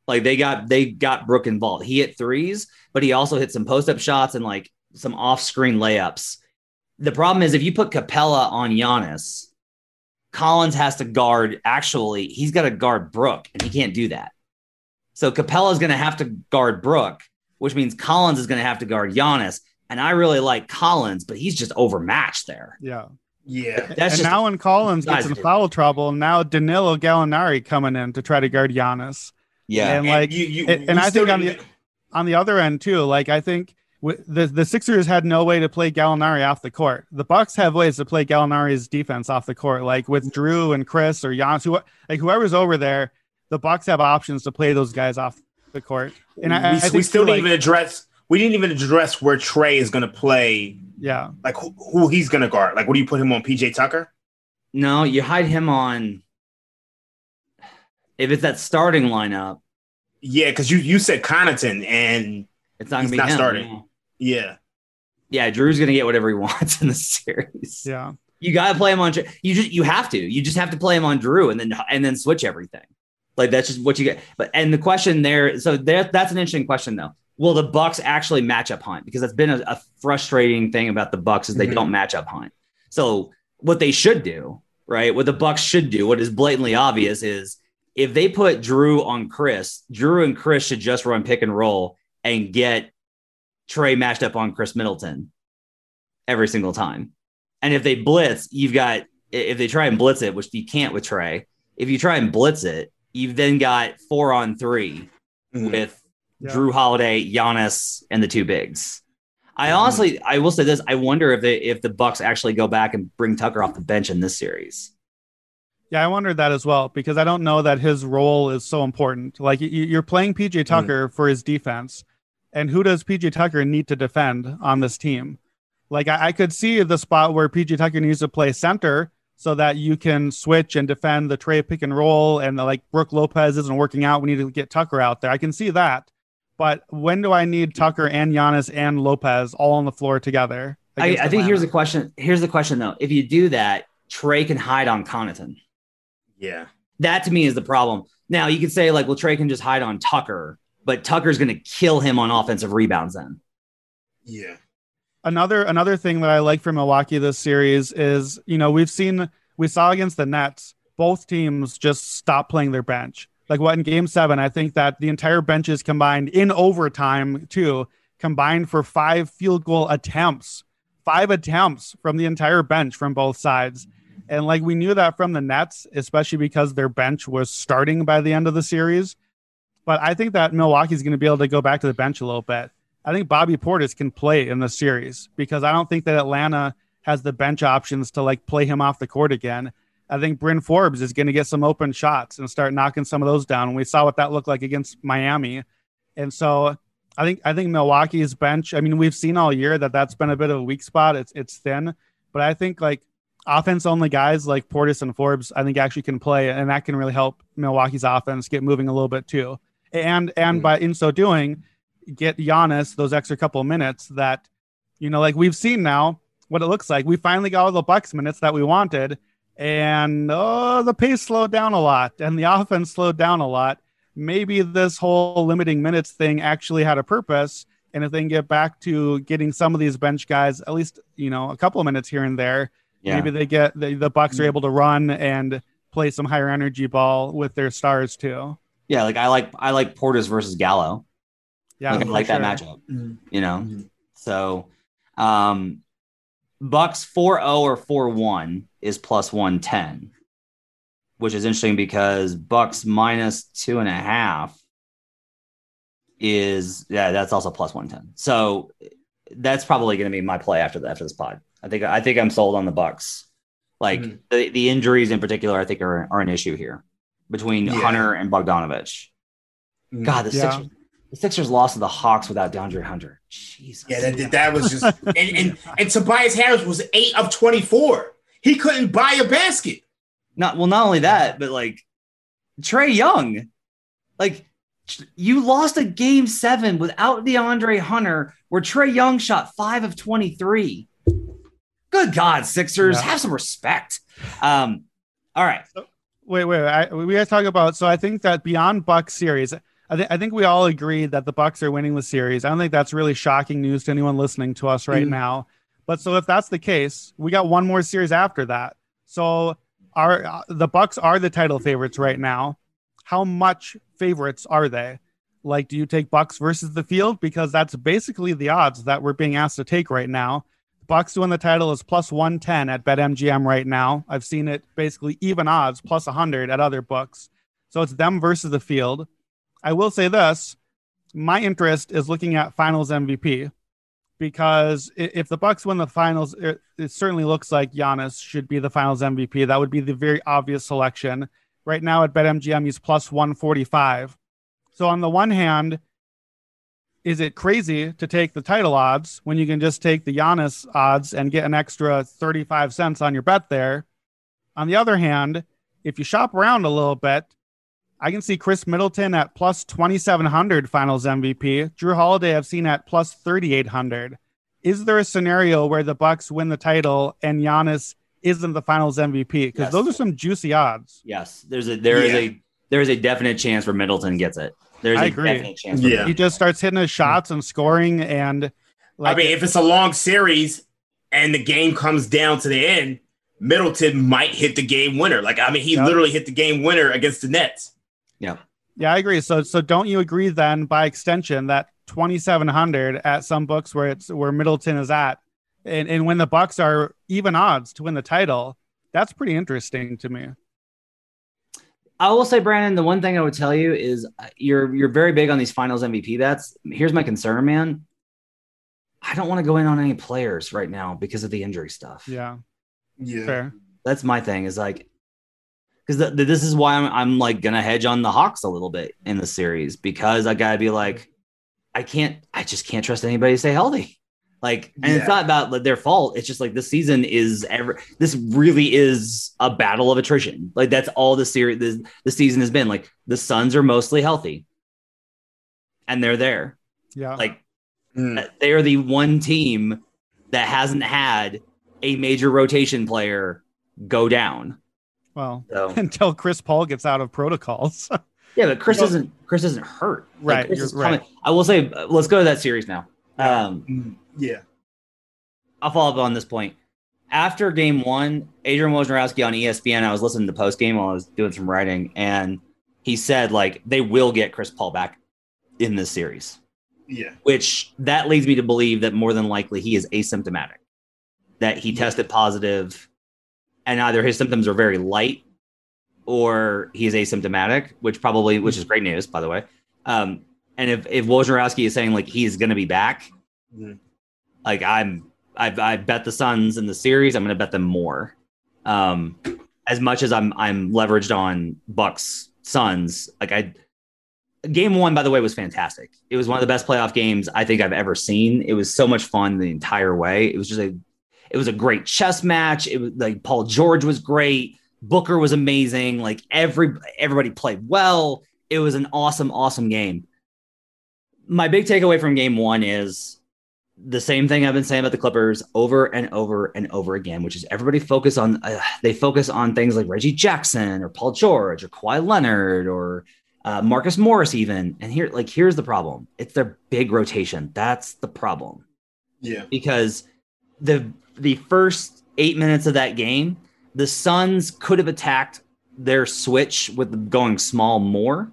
Like they got they got Brook involved. He hit threes, but he also hit some post up shots and like some off screen layups. The problem is if you put Capela on Giannis, Collins has to guard. Actually, he's got to guard Brook, and he can't do that. So Capela is going to have to guard Brook, which means Collins is going to have to guard Giannis. And I really like Collins, but he's just overmatched there. Yeah. Yeah. That's and just now when Collins gets in Guys, foul trouble, now Danilo Gallinari coming in to try to guard Giannis. yeah. and like, you, you, and, and I still think on the on the other end too, like I think w- the the Sixers had no way to play Gallinari off the court. The Bucks have ways to play Gallinari's defense off the court, like with Jrue and Khris or Giannis, who like whoever's over there. The Bucks have options to play those guys off the court, and I, we, I think we still too, didn't like- even address. We didn't even address where Trae is going to play. yeah. Like who, who he's going to guard. Like, what do you put him on? PJ Tucker. No, you hide him on. If it's that starting lineup, Yeah, because you you said Connaughton, and it's not going to be not him. starting. no. Yeah, Yeah, Jrue's going to get whatever he wants in the series. Yeah. You got to play him on. You just you have to. You just have to play him on Jrue and then and then switch everything. Like that's just what you get. But and the question there, so there, that's an interesting question though. Will the Bucks actually match up hunt? Because that's been a, a frustrating thing about the Bucks is they Mhm. don't match up hunt. So what they should do, right? What the Bucks should do, what is blatantly obvious is if they put Jrue on Khris, Jrue and Khris should just run pick and roll and get Trae matched up on Khris Middleton every single time. And if they blitz, you've got if they try and blitz it, which you can't with Trae. If you try and blitz it, you've then got four on 3 Mhm. with Yeah. Jrue Holiday, Giannis, and the two bigs. I honestly, I will say this: I wonder if they if the Bucks actually go back and bring Tucker off the bench in this series. Yeah, I wondered that as well because I don't know that his role is so important. Like you, you're playing PJ Tucker for his defense, and who does PJ Tucker need to defend on this team? Like I, I could see the spot where PJ Tucker needs to play center so that you can switch and defend the Trae pick and roll, and the, like Brook Lopez isn't working out. We need to get Tucker out there. I can see that, but when do I need Tucker and Giannis and Lopez all on the floor together? I, I think here's the question. Here's the question though. If you do that, Trae can hide on Connaughton. Yeah. That to me is the problem. Now you could say like, well, Trae can just hide on Tucker, but Tucker's going to kill him on offensive rebounds. Then Yeah. another another thing that I like from Milwaukee this series is you know we've seen we saw against the Nets both teams just stop playing their bench. Like what in Game Seven, I think that the entire benches combined in overtime too combined for five field goal attempts, five attempts from the entire bench from both sides. And like we knew that from the Nets, especially because their bench was starting by the end of the series. But I think that Milwaukee's going to be able to go back to the bench a little bit. I think Bobby Portis can play in the series because I don't think that Atlanta has the bench options to like play him off the court again. I think Bryn Forbes is going to get some open shots and start knocking some of those down. We saw what that looked like against Miami, and so I think I think Milwaukee's bench. I mean, we've seen all year that that's been a bit of a weak spot. It's it's thin, but I think like offense only guys like Portis and Forbes, I think actually can play, and that can really help Milwaukee's offense get moving a little bit too. And and hmm. by in so doing, get Giannis those extra couple of minutes that you know, like we've seen now what it looks like. We finally got all the Bucks minutes that we wanted, and oh, the pace slowed down a lot, and the offense slowed down a lot. Maybe this whole limiting minutes thing actually had a purpose. And if they can get back to getting some of these bench guys, at least you know a couple of minutes here and there, Yeah. maybe they get the, the Bucks are hmm. able to run and play some higher energy ball with their stars too. Yeah, like I like I like Portis versus Gallo. Yeah, like, I for like that sure. matchup. You know, so um, Bucks 4-0 or 4-1 is plus 110, which is interesting because Bucks minus two and a half is yeah, that's also plus 110. So that's probably going to be my play after the, after this pod. I think I think I'm sold on the Bucks. Like Mhm. the, the injuries in particular, I think are, are an issue here between Yeah. Hunter and Bogdanovich. Mhm. God, the Yeah. Sixers, the Sixers lost to the Hawks without DeAndre Hunter. Jesus. Yeah, that, that was just and, and and Tobias Harris was eight of twenty four. He couldn't buy a basket. not well, not only that, but like Trae Young, like you lost a game seven without DeAndre Hunter, where Trae Young shot five of 23. Good God, Sixers, Yeah. have some respect. Um, all right. Wait, wait, wait. I, we got to talk about. So I think that beyond Bucks series, I, th- I think we all agree that the Bucks are winning the series. I don't think that's really shocking news to anyone listening to us right Mm. now. But so if that's the case, we got one more series after that. So are uh, the Bucks are the title favorites right now? How much favorites are they? Like, do you take Bucks versus the field because that's basically the odds that we're being asked to take right now? Bucks to win the title is plus 110 at BetMGM right now. I've seen it basically even odds, plus 100 at other books. So it's them versus the field. I will say this my interest is looking at finals MVP because if the Bucks win the finals, it, it certainly looks like Giannis should be the finals MVP. That would be the very obvious selection. Right now at BetMGM, he's plus 145. So on the one hand, is it crazy to take the title odds when you can just take the Giannis odds and get an extra 35 cents on your bet there? On the other hand, if you shop around a little bit, I can see Khris Middleton at plus 2,700 finals MVP. Jrue Holiday I've seen at plus 3,800. Is there a scenario where the Bucks win the title and Giannis isn't the finals MVP? Because Yes. those are some juicy odds. Yes, there's a there is Yeah. a there is a definite chance where Middleton gets it. There's I a agree. definite chance. Yeah. He just starts hitting his shots and scoring and like I mean, if it's a long series and the game comes down to the end, Middleton might hit the game winner. Like I mean, he Yeah. literally hit the game winner against the Nets. Yeah. Yeah, I agree. So so don't you agree then by extension that 2700 at some books where it's where Middleton is at and and when the Bucks are even odds to win the title, that's pretty interesting to me. I will say, Brandon, the one thing I would tell you is uh, you're you're very big on these finals MVP bets. Here's my concern, man. I don't want to go in on any players right now because of the injury stuff. Yeah, Yeah. fair. That's my thing. Is like because this is why I'm I'm like gonna hedge on the Hawks a little bit in the series because I gotta be like I can't I just can't trust anybody to stay healthy. Like, and it's not about their fault. It's just like this season is ever. This really is a battle of attrition. Like that's all the series. The, the season has been like the Suns are mostly healthy, and they're there. Yeah. Like Mm. they are the one team that hasn't had a major rotation player go down. Well, So- until Chris Paul gets out of protocols. Yeah, but Chris Well- isn't Chris isn't hurt. Right, Chris you're is right. I will say, uh, let's go to that series now. Um, Yeah. I'll follow up on this point. After game one, Adrian Wojnarowski on ESPN, I was listening to post game while I was doing some writing, and he said like they will get Chris Paul back in this series, Yeah. which that leads me to believe that more than likely he is asymptomatic, that he tested positive, and either his symptoms are very light or he is asymptomatic, which probably which is great news by the way. Um, and if if Wojnarowski is saying like he's going to be back, Mhm. like I'm I, I bet the Suns in the series. I'm going to bet them more. Um, as much as I'm I'm leveraged on Bucks Suns, like I game one by the way was fantastic. It was one of the best playoff games I think I've ever seen. It was so much fun the entire way. It was just a it was a great chess match. It was like Paul George was great. Booker was amazing. Like every everybody played well. It was an awesome, awesome game. My big takeaway from game one is the same thing I've been saying about the Clippers over and over and over again, which is everybody focus on uh, they focus on things like Reggie Jackson or Paul George or Kawhi Leonard or uh, Marcus Morris even. And here, like, here's the problem: it's their big rotation. That's the problem Yeah. because the the first eight minutes of that game, the Suns could have attacked their switch with going small more,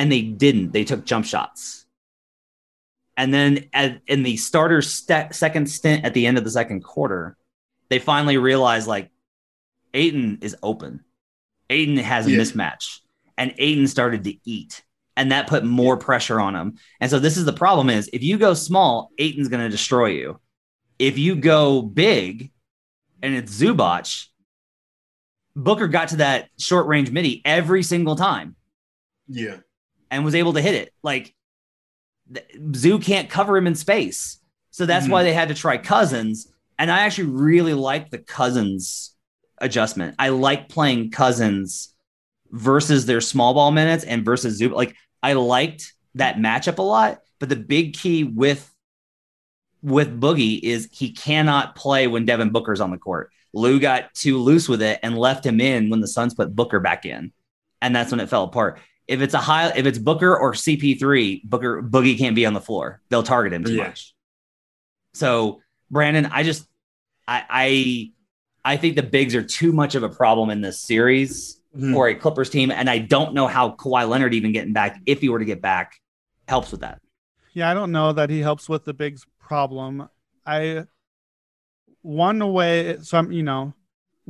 and they didn't. They took jump shots. And then at, in the starter st- second stint at the end of the second quarter, they finally realized like Ayton is open. Ayton has a Yeah. mismatch, and Ayton started to eat, and that put more pressure on him. And so this is the problem: is if you go small, Ayton's going to destroy you. If you go big, and it's Zubac, Booker got to that short range midi every single time Yeah. And was able to hit it. Like Zoo can't cover him in space. So that's why mm-hmm. they had to try Cousins. And I actually really like the Cousins adjustment. I like playing Cousins versus their small ball minutes and versus Zoo. Like I liked that matchup a lot. But the big key with with Boogie is he cannot play when Devin Booker's on the court. Lue got too loose with it and left him in when the Suns put Booker back in. And that's when it fell apart. If it's a high, if it's Booker or CP3, Booker Boogie can't be on the floor. They'll target him too Yeah. much. So Brandon, I just I I I think the bigs are too much of a problem in this series Mhm. for a Clippers team. And I don't know how Kawhi Leonard even getting back, if he were to get back, helps with that. Yeah, I don't know that he helps with the bigs problem. I one way so I'm you know,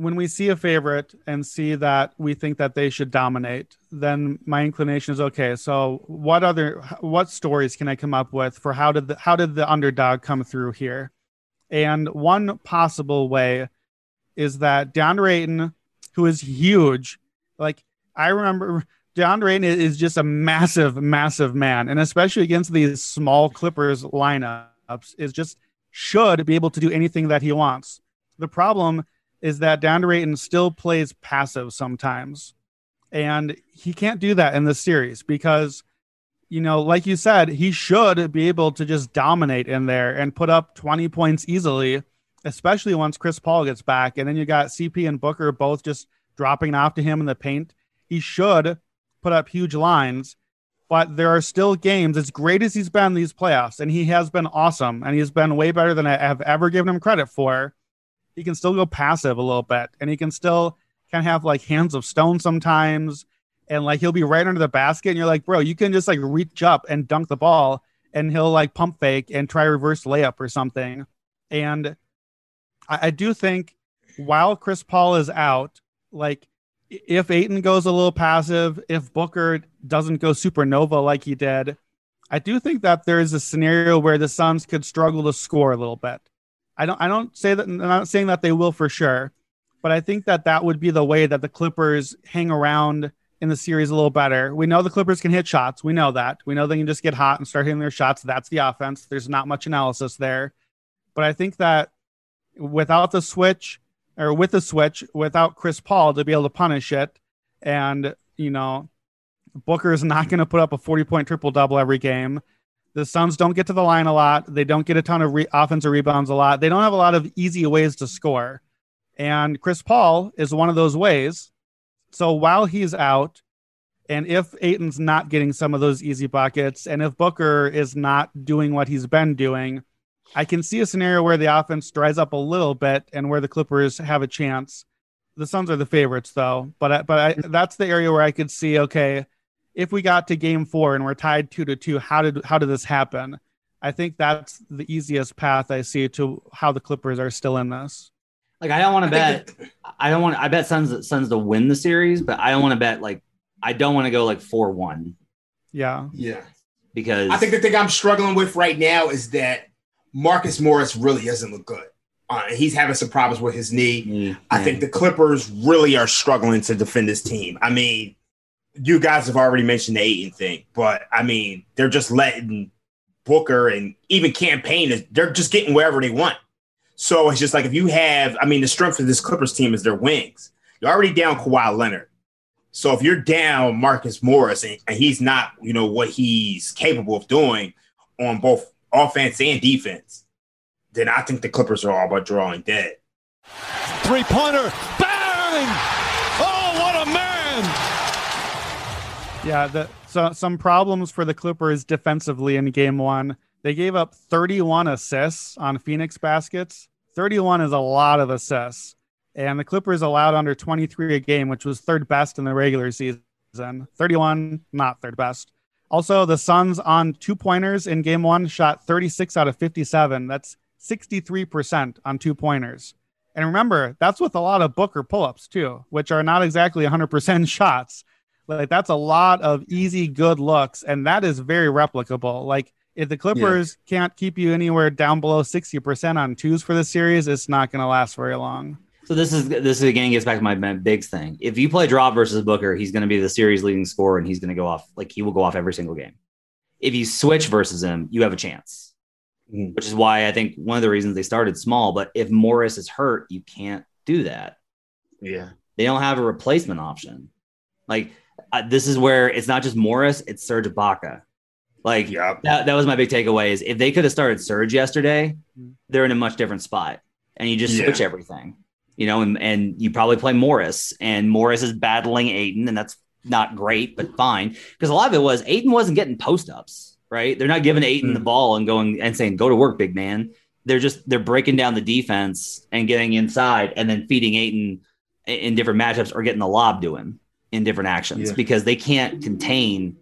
when we see a favorite and see that we think that they should dominate, then my inclination is okay. So what other what stories can I come up with for how did the how did the underdog come through here? And one possible way is that DeAndre Ayton, who is huge, like I remember DeAndre Ayton is just a massive, massive man, and especially against these small Clippers lineups, is just should be able to do anything that he wants. The problem is that DeAndre Ayton still plays passive sometimes, and he can't do that in this series because, you know, like you said, he should be able to just dominate in there and put up 20 points easily, especially once Chris Paul gets back, and then you got CP and Booker both just dropping off to him in the paint. He should put up huge lines, but there are still games, as great as he's been these playoffs, and he has been awesome, and he's been way better than I have ever given him credit for. He can still go passive a little bit, and he can still kind of have like hands of stone sometimes, and like he'll be right under the basket, and you're like, bro, you can just like reach up and dunk the ball, and he'll like pump fake and try reverse layup or something. And I, I do think while Chris Paul is out, like if Ayton goes a little passive, if Booker doesn't go supernova like he did, I do think that there is a scenario where the Suns could struggle to score a little bit. I don't I don't say that I'm not saying that they will for sure, but I think that that would be the way that the Clippers hang around in the series a little better. We know the Clippers can hit shots. We know that. We know they can just get hot and start hitting their shots. That's the offense. There's not much analysis there. But I think that without the switch or with the switch, without Chris Paul to be able to punish it, and you know, Booker is not going to put up a 40 point triple double every game. The Suns don't get to the line a lot. They don't get a ton of re- offensive rebounds a lot. They don't have a lot of easy ways to score. And Chris Paul is one of those ways. So while he's out, and if Ayton's not getting some of those easy buckets, and if Booker is not doing what he's been doing, I can see a scenario where the offense dries up a little bit and where the Clippers have a chance. The Suns are the favorites, though. But I, but I, that's the area where I could see okay, if we got to Game Four and we're tied two to two, how did how did this happen? I think that's the easiest path I see to how the Clippers are still in this. Like I don't want to bet. I don't want. I bet Suns Suns to win the series, but I don't want to bet like I don't want to go like four one. Yeah, Yeah. because I think the thing I'm struggling with right now is that Marcus Morris really doesn't look good. Uh, he's having some problems with his knee. Mm, I think the Clippers really are struggling to defend this team. I mean, you guys have already mentioned the Ayton thing, but I mean, they're just letting Booker and even Cam Payne is they're just getting wherever they want. So it's just like if you have, I mean, the strength of this Clippers team is their wings. You're already down Kawhi Leonard. So if you're down Marcus Morris and, and he's not, you know, what he's capable of doing on both offense and defense, then I think the Clippers are all about drawing dead. Three pointer. Bang! Oh, what a man! Yeah, the, so some problems for the Clippers defensively in game one. They gave up 31 assists on Phoenix baskets. 31 is a lot of assists. And the Clippers allowed under 23 a game, which was third best in the regular season. 31, not third best. Also, the Suns on two pointers in game one shot 36 out of 57. That's 63% on two pointers. And remember, that's with a lot of Booker pull ups too, which are not exactly 100% shots. Like that's a lot of easy, good looks, and that is very replicable. Like if the Clippers can't keep you anywhere down below 60% on twos for the series, it's not going to last very long. So this is this again gets back to my my big thing. If you play drop versus Booker, he's going to be the series leading scorer, and he's going to go off like he will go off every single game. If you switch versus him, you have a chance, Mhm. which is why I think one of the reasons they started small. But if Morris is hurt, you can't do that. Yeah. They don't have a replacement option. Like uh, this is where it's not just Morris; it's Serge Ibaka. Like Yeah. that, that was my big takeaway is if they could have started Serge yesterday, they're in a much different spot. And you just Yeah. switch everything. You know, and, and you probably play Morris, and Morris is battling Ayton, and that's not great, but fine. Because a lot of it was Ayton wasn't getting post ups, right? They're not giving Ayton the ball and going and saying, go to work, big man. They're just they're breaking down the defense and getting inside and then feeding Ayton in- in different matchups or getting the lob to him in different actions Yeah. because they can't contain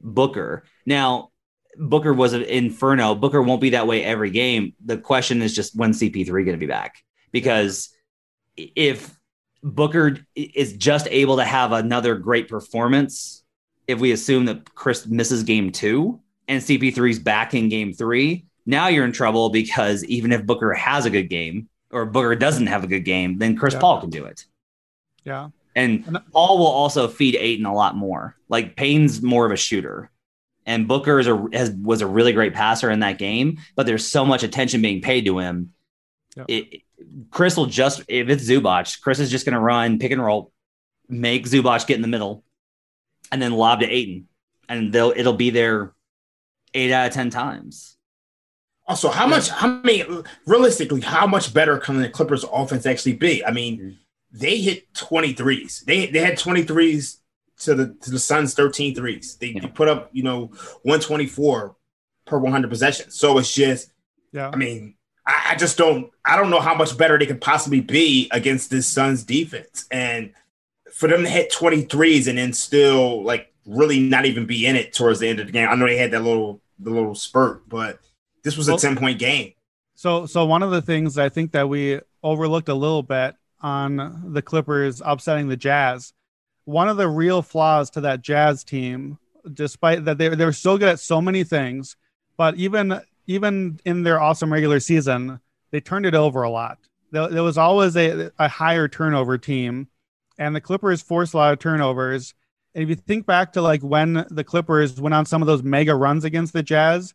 Booker. Now, Booker was an inferno. Booker won't be that way every game. The question is just when CP3 going to be back? Because if Booker is just able to have another great performance, if we assume that Chris misses game two and CP3's back in game three, now you're in trouble because even if Booker has a good game or Booker doesn't have a good game, then Chris Yeah. Paul can do it. Yeah. And Paul will also feed Ayton a lot more. Like Payne's more of a shooter, and Booker is a has, was a really great passer in that game. But there's so much attention being paid to him. Yeah. It, Chris will just if it's Zubac, Chris is just going to run pick and roll, make Zubac get in the middle, and then lob to Ayton, and they'll it'll be there eight out of ten times. Also, how much? How many? Realistically, how much better can the Clippers' offense actually be? I mean, mm-hmm. They hit 23s. They they had 23s to the to the Suns 13 threes. They, they put up you know 124 per 100 possessions. So it's just, Yeah. I mean, I, I just don't I don't know how much better they could possibly be against this Suns defense. And for them to hit 23s and then still like really not even be in it towards the end of the game. I know they had that little the little spurt, but this was a Well- 10 point game. So, so one of the things I think that we overlooked a little bit on the Clippers upsetting the Jazz, one of the real flaws to that Jazz team, despite that they they're so good at so many things, but even even in their awesome regular season, they turned it over a lot. There, there was always a, a higher turnover team, and the Clippers forced a lot of turnovers. And if you think back to like when the Clippers went on some of those mega runs against the Jazz,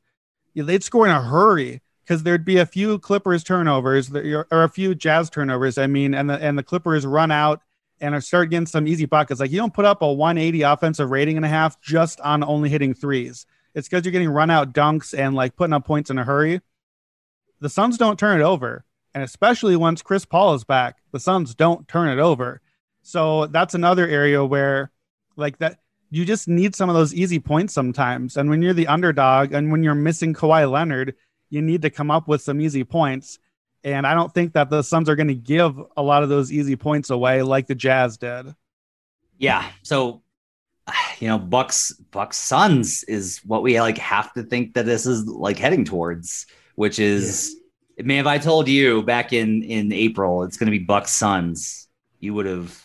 they'd score in a hurry because there'd be a few Clippers turnovers or a few Jazz turnovers. I mean, and the and the Clippers run out and start getting some easy buckets. Like you don't put up a 180 offensive rating and a half just on only hitting threes. it's because you're getting run out dunks and like putting up points in a hurry. The Suns don't turn it over. And especially once Chris Paul is back, the Suns don't turn it over. So that's another area where like that you just need some of those easy points sometimes. And when you're the underdog and when you're missing Kawhi Leonard, you need to come up with some easy points. And I don't think that the Suns are going to give a lot of those easy points away like the Jazz did. Yeah. So, you know, Bucks Bucks Suns is what we like have to think that this is like heading towards, which is yeah. man, if I told you back in in April it's going to be Bucks Suns, you would have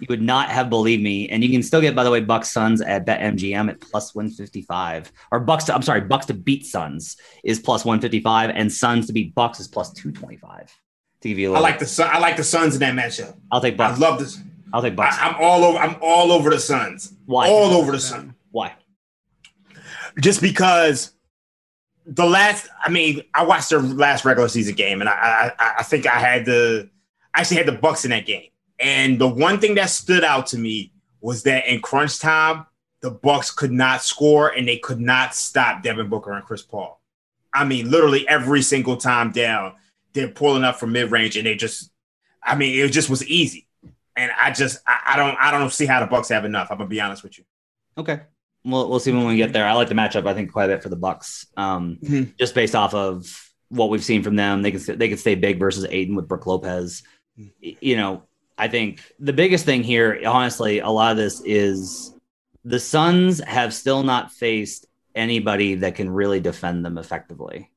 you would not have believed me. And you can still get, by the way, Bucks Suns at BetMGM at plus 155. Or Bucks to, I'm sorry, Bucks to beat Suns is plus 155, and Suns to beat Bucks is plus 225. To give you a little, I like the I like the Suns in that matchup. I'll take Bucks. I love this. I'll take Bucks. I, am all over. I'm all over the Suns. Why? All over the Suns. Why? Just because the last. I mean, I watched their last regular season game, and I I, I think I had the I actually had the Bucks in that game. And the one thing that stood out to me was that in crunch time, the Bucks could not score and they could not stop Devin Booker and Chris Paul. I mean, literally every single time down, they're pulling up from mid range and they just, I mean, it just was easy. And I just, I, I, don't, I don't see how the Bucks have enough. I'm gonna be honest with you. Okay, we'll we'll see when we get there. I like the matchup. I think quite a bit for the Bucks, um, mm-hmm. just based off of what we've seen from them. They can they can stay big versus Ayton with Brook Lopez. Mm-hmm. You know, I think the biggest thing here, honestly, a lot of this is the Suns have still not faced anybody that can really defend them effectively.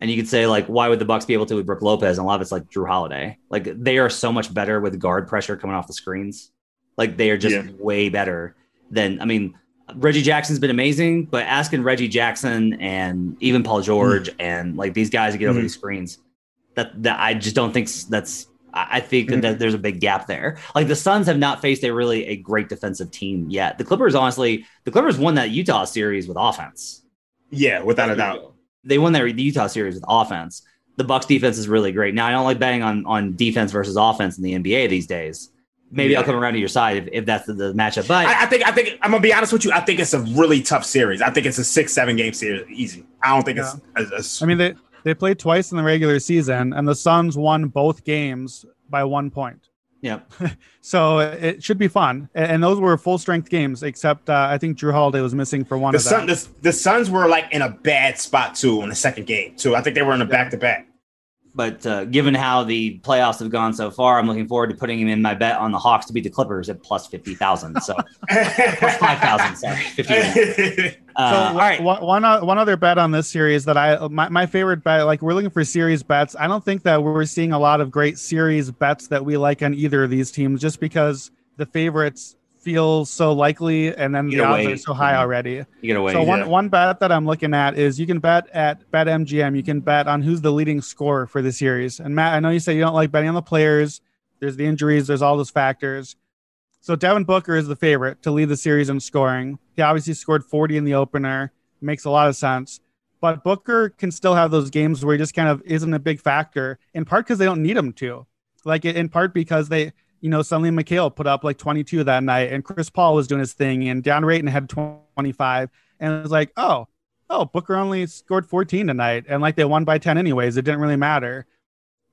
And you could say, like, why would the Bucks be able to with Brook Lopez? And a lot of it's like Jrue Holiday. Like they are so much better with guard pressure coming off the screens. Like they are just yeah. way better than I mean, Reggie Jackson's been amazing, but asking Reggie Jackson and even Paul George mm. and like these guys to get mm. over these screens, that that I just don't think that's I think that, mm-hmm. there's a big gap there. Like the Suns have not faced a really a great defensive team yet. The Clippers, honestly, the Clippers won that Utah series with offense. Yeah, without a doubt. They won that Utah series with offense. The Bucks defense is really great. Now I don't like betting on on defense versus offense in the NBA these days. Maybe yeah. I'll come around to your side if, if that's the, the matchup. But I, I, think I think I'm gonna be honest with you. I think it's a really tough series. I think it's a six seven game series, easy. I don't think yeah. it's. it's I mean, they they played twice in the regular season, and the Suns won both games by one point. Yep. so it should be fun, and those were full strength games. Except uh, I think Jrue Holiday was missing for one the of them. the, the Suns were like in a bad spot too in the second game too. I think they were in a back to back. But uh, given how the playoffs have gone so far, I'm looking forward to putting him in my bet on the Hawks to beat the Clippers at plus fifty thousand. So plus five thousand. Sorry, fifty. Uh, so all right. One, one other bet on this series that I my, my favorite bet. Like we're looking for series bets. I don't think that we're seeing a lot of great series bets that we like on either of these teams, just because the favorites feels so likely, and then the odds are so high mm-hmm. already. You get away. So one one bet that I'm looking at is you can bet at BetMGM. You can bet on who's the leading scorer for the series. And Matt, I know you say you don't like betting on the players. There's the injuries. There's all those factors. So Devin Booker is the favorite to lead the series in scoring. He obviously scored 40 in the opener. Makes a lot of sense. But Booker can still have those games where he just kind of isn't a big factor, in part because they don't need him to. Like in part because they you know, suddenly Mikal put up like 22 that night, and Chris Paul was doing his thing, and DeAndre Ayton had 25, and it was like, oh, oh, Booker only scored 14 tonight, and like they won by 10 anyways. It didn't really matter.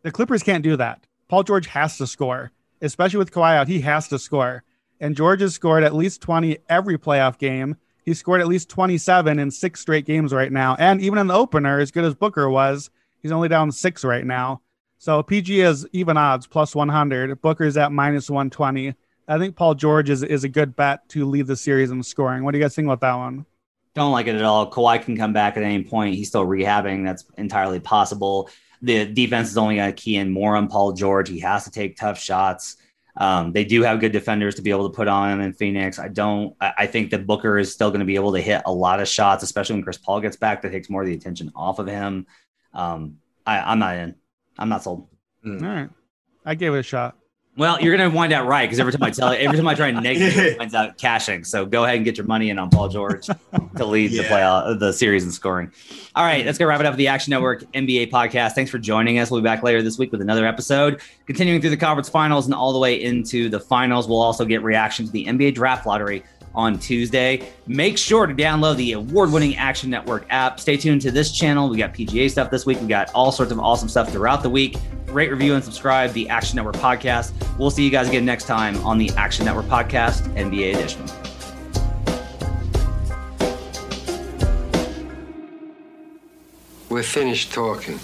The Clippers can't do that. Paul George has to score, especially with Kawhi out. He has to score, and George has scored at least 20 every playoff game. He scored at least 27 in six straight games right now, and even in the opener, as good as Booker was, he's only down six right now. So PG is even odds plus 100. Booker's at minus 120. I think Paul George is, is a good bet to lead the series in scoring. What do you guys think about that one? Don't like it at all. Kawhi can come back at any point. He's still rehabbing. That's entirely possible. The defense is only going to key in more on Paul George. He has to take tough shots. Um, they do have good defenders to be able to put on him in Phoenix. I don't. I, think that Booker is still going to be able to hit a lot of shots, especially when Chris Paul gets back. That takes more of the attention off of him. Um, I, I'm not in. I'm not sold. Mm. All right. I gave it a shot. Well, you're gonna wind out right because every time I tell you, every time I try and negative, it finds out cashing. So go ahead and get your money in on Paul George to lead yeah. the play uh, the series in scoring. All right, let's go wrap it up with the Action Network NBA podcast. Thanks for joining us. We'll be back later this week with another episode, continuing through the conference finals and all the way into the finals. We'll also get reaction to the NBA draft lottery on Tuesday. Make sure to download the award winning Action Network app. Stay tuned to this channel. We got PGA stuff this week. We got all sorts of awesome stuff throughout the week. Rate, review, and subscribe the Action Network podcast. We'll see you guys again next time on the Action Network podcast, NBA edition. We're finished talking.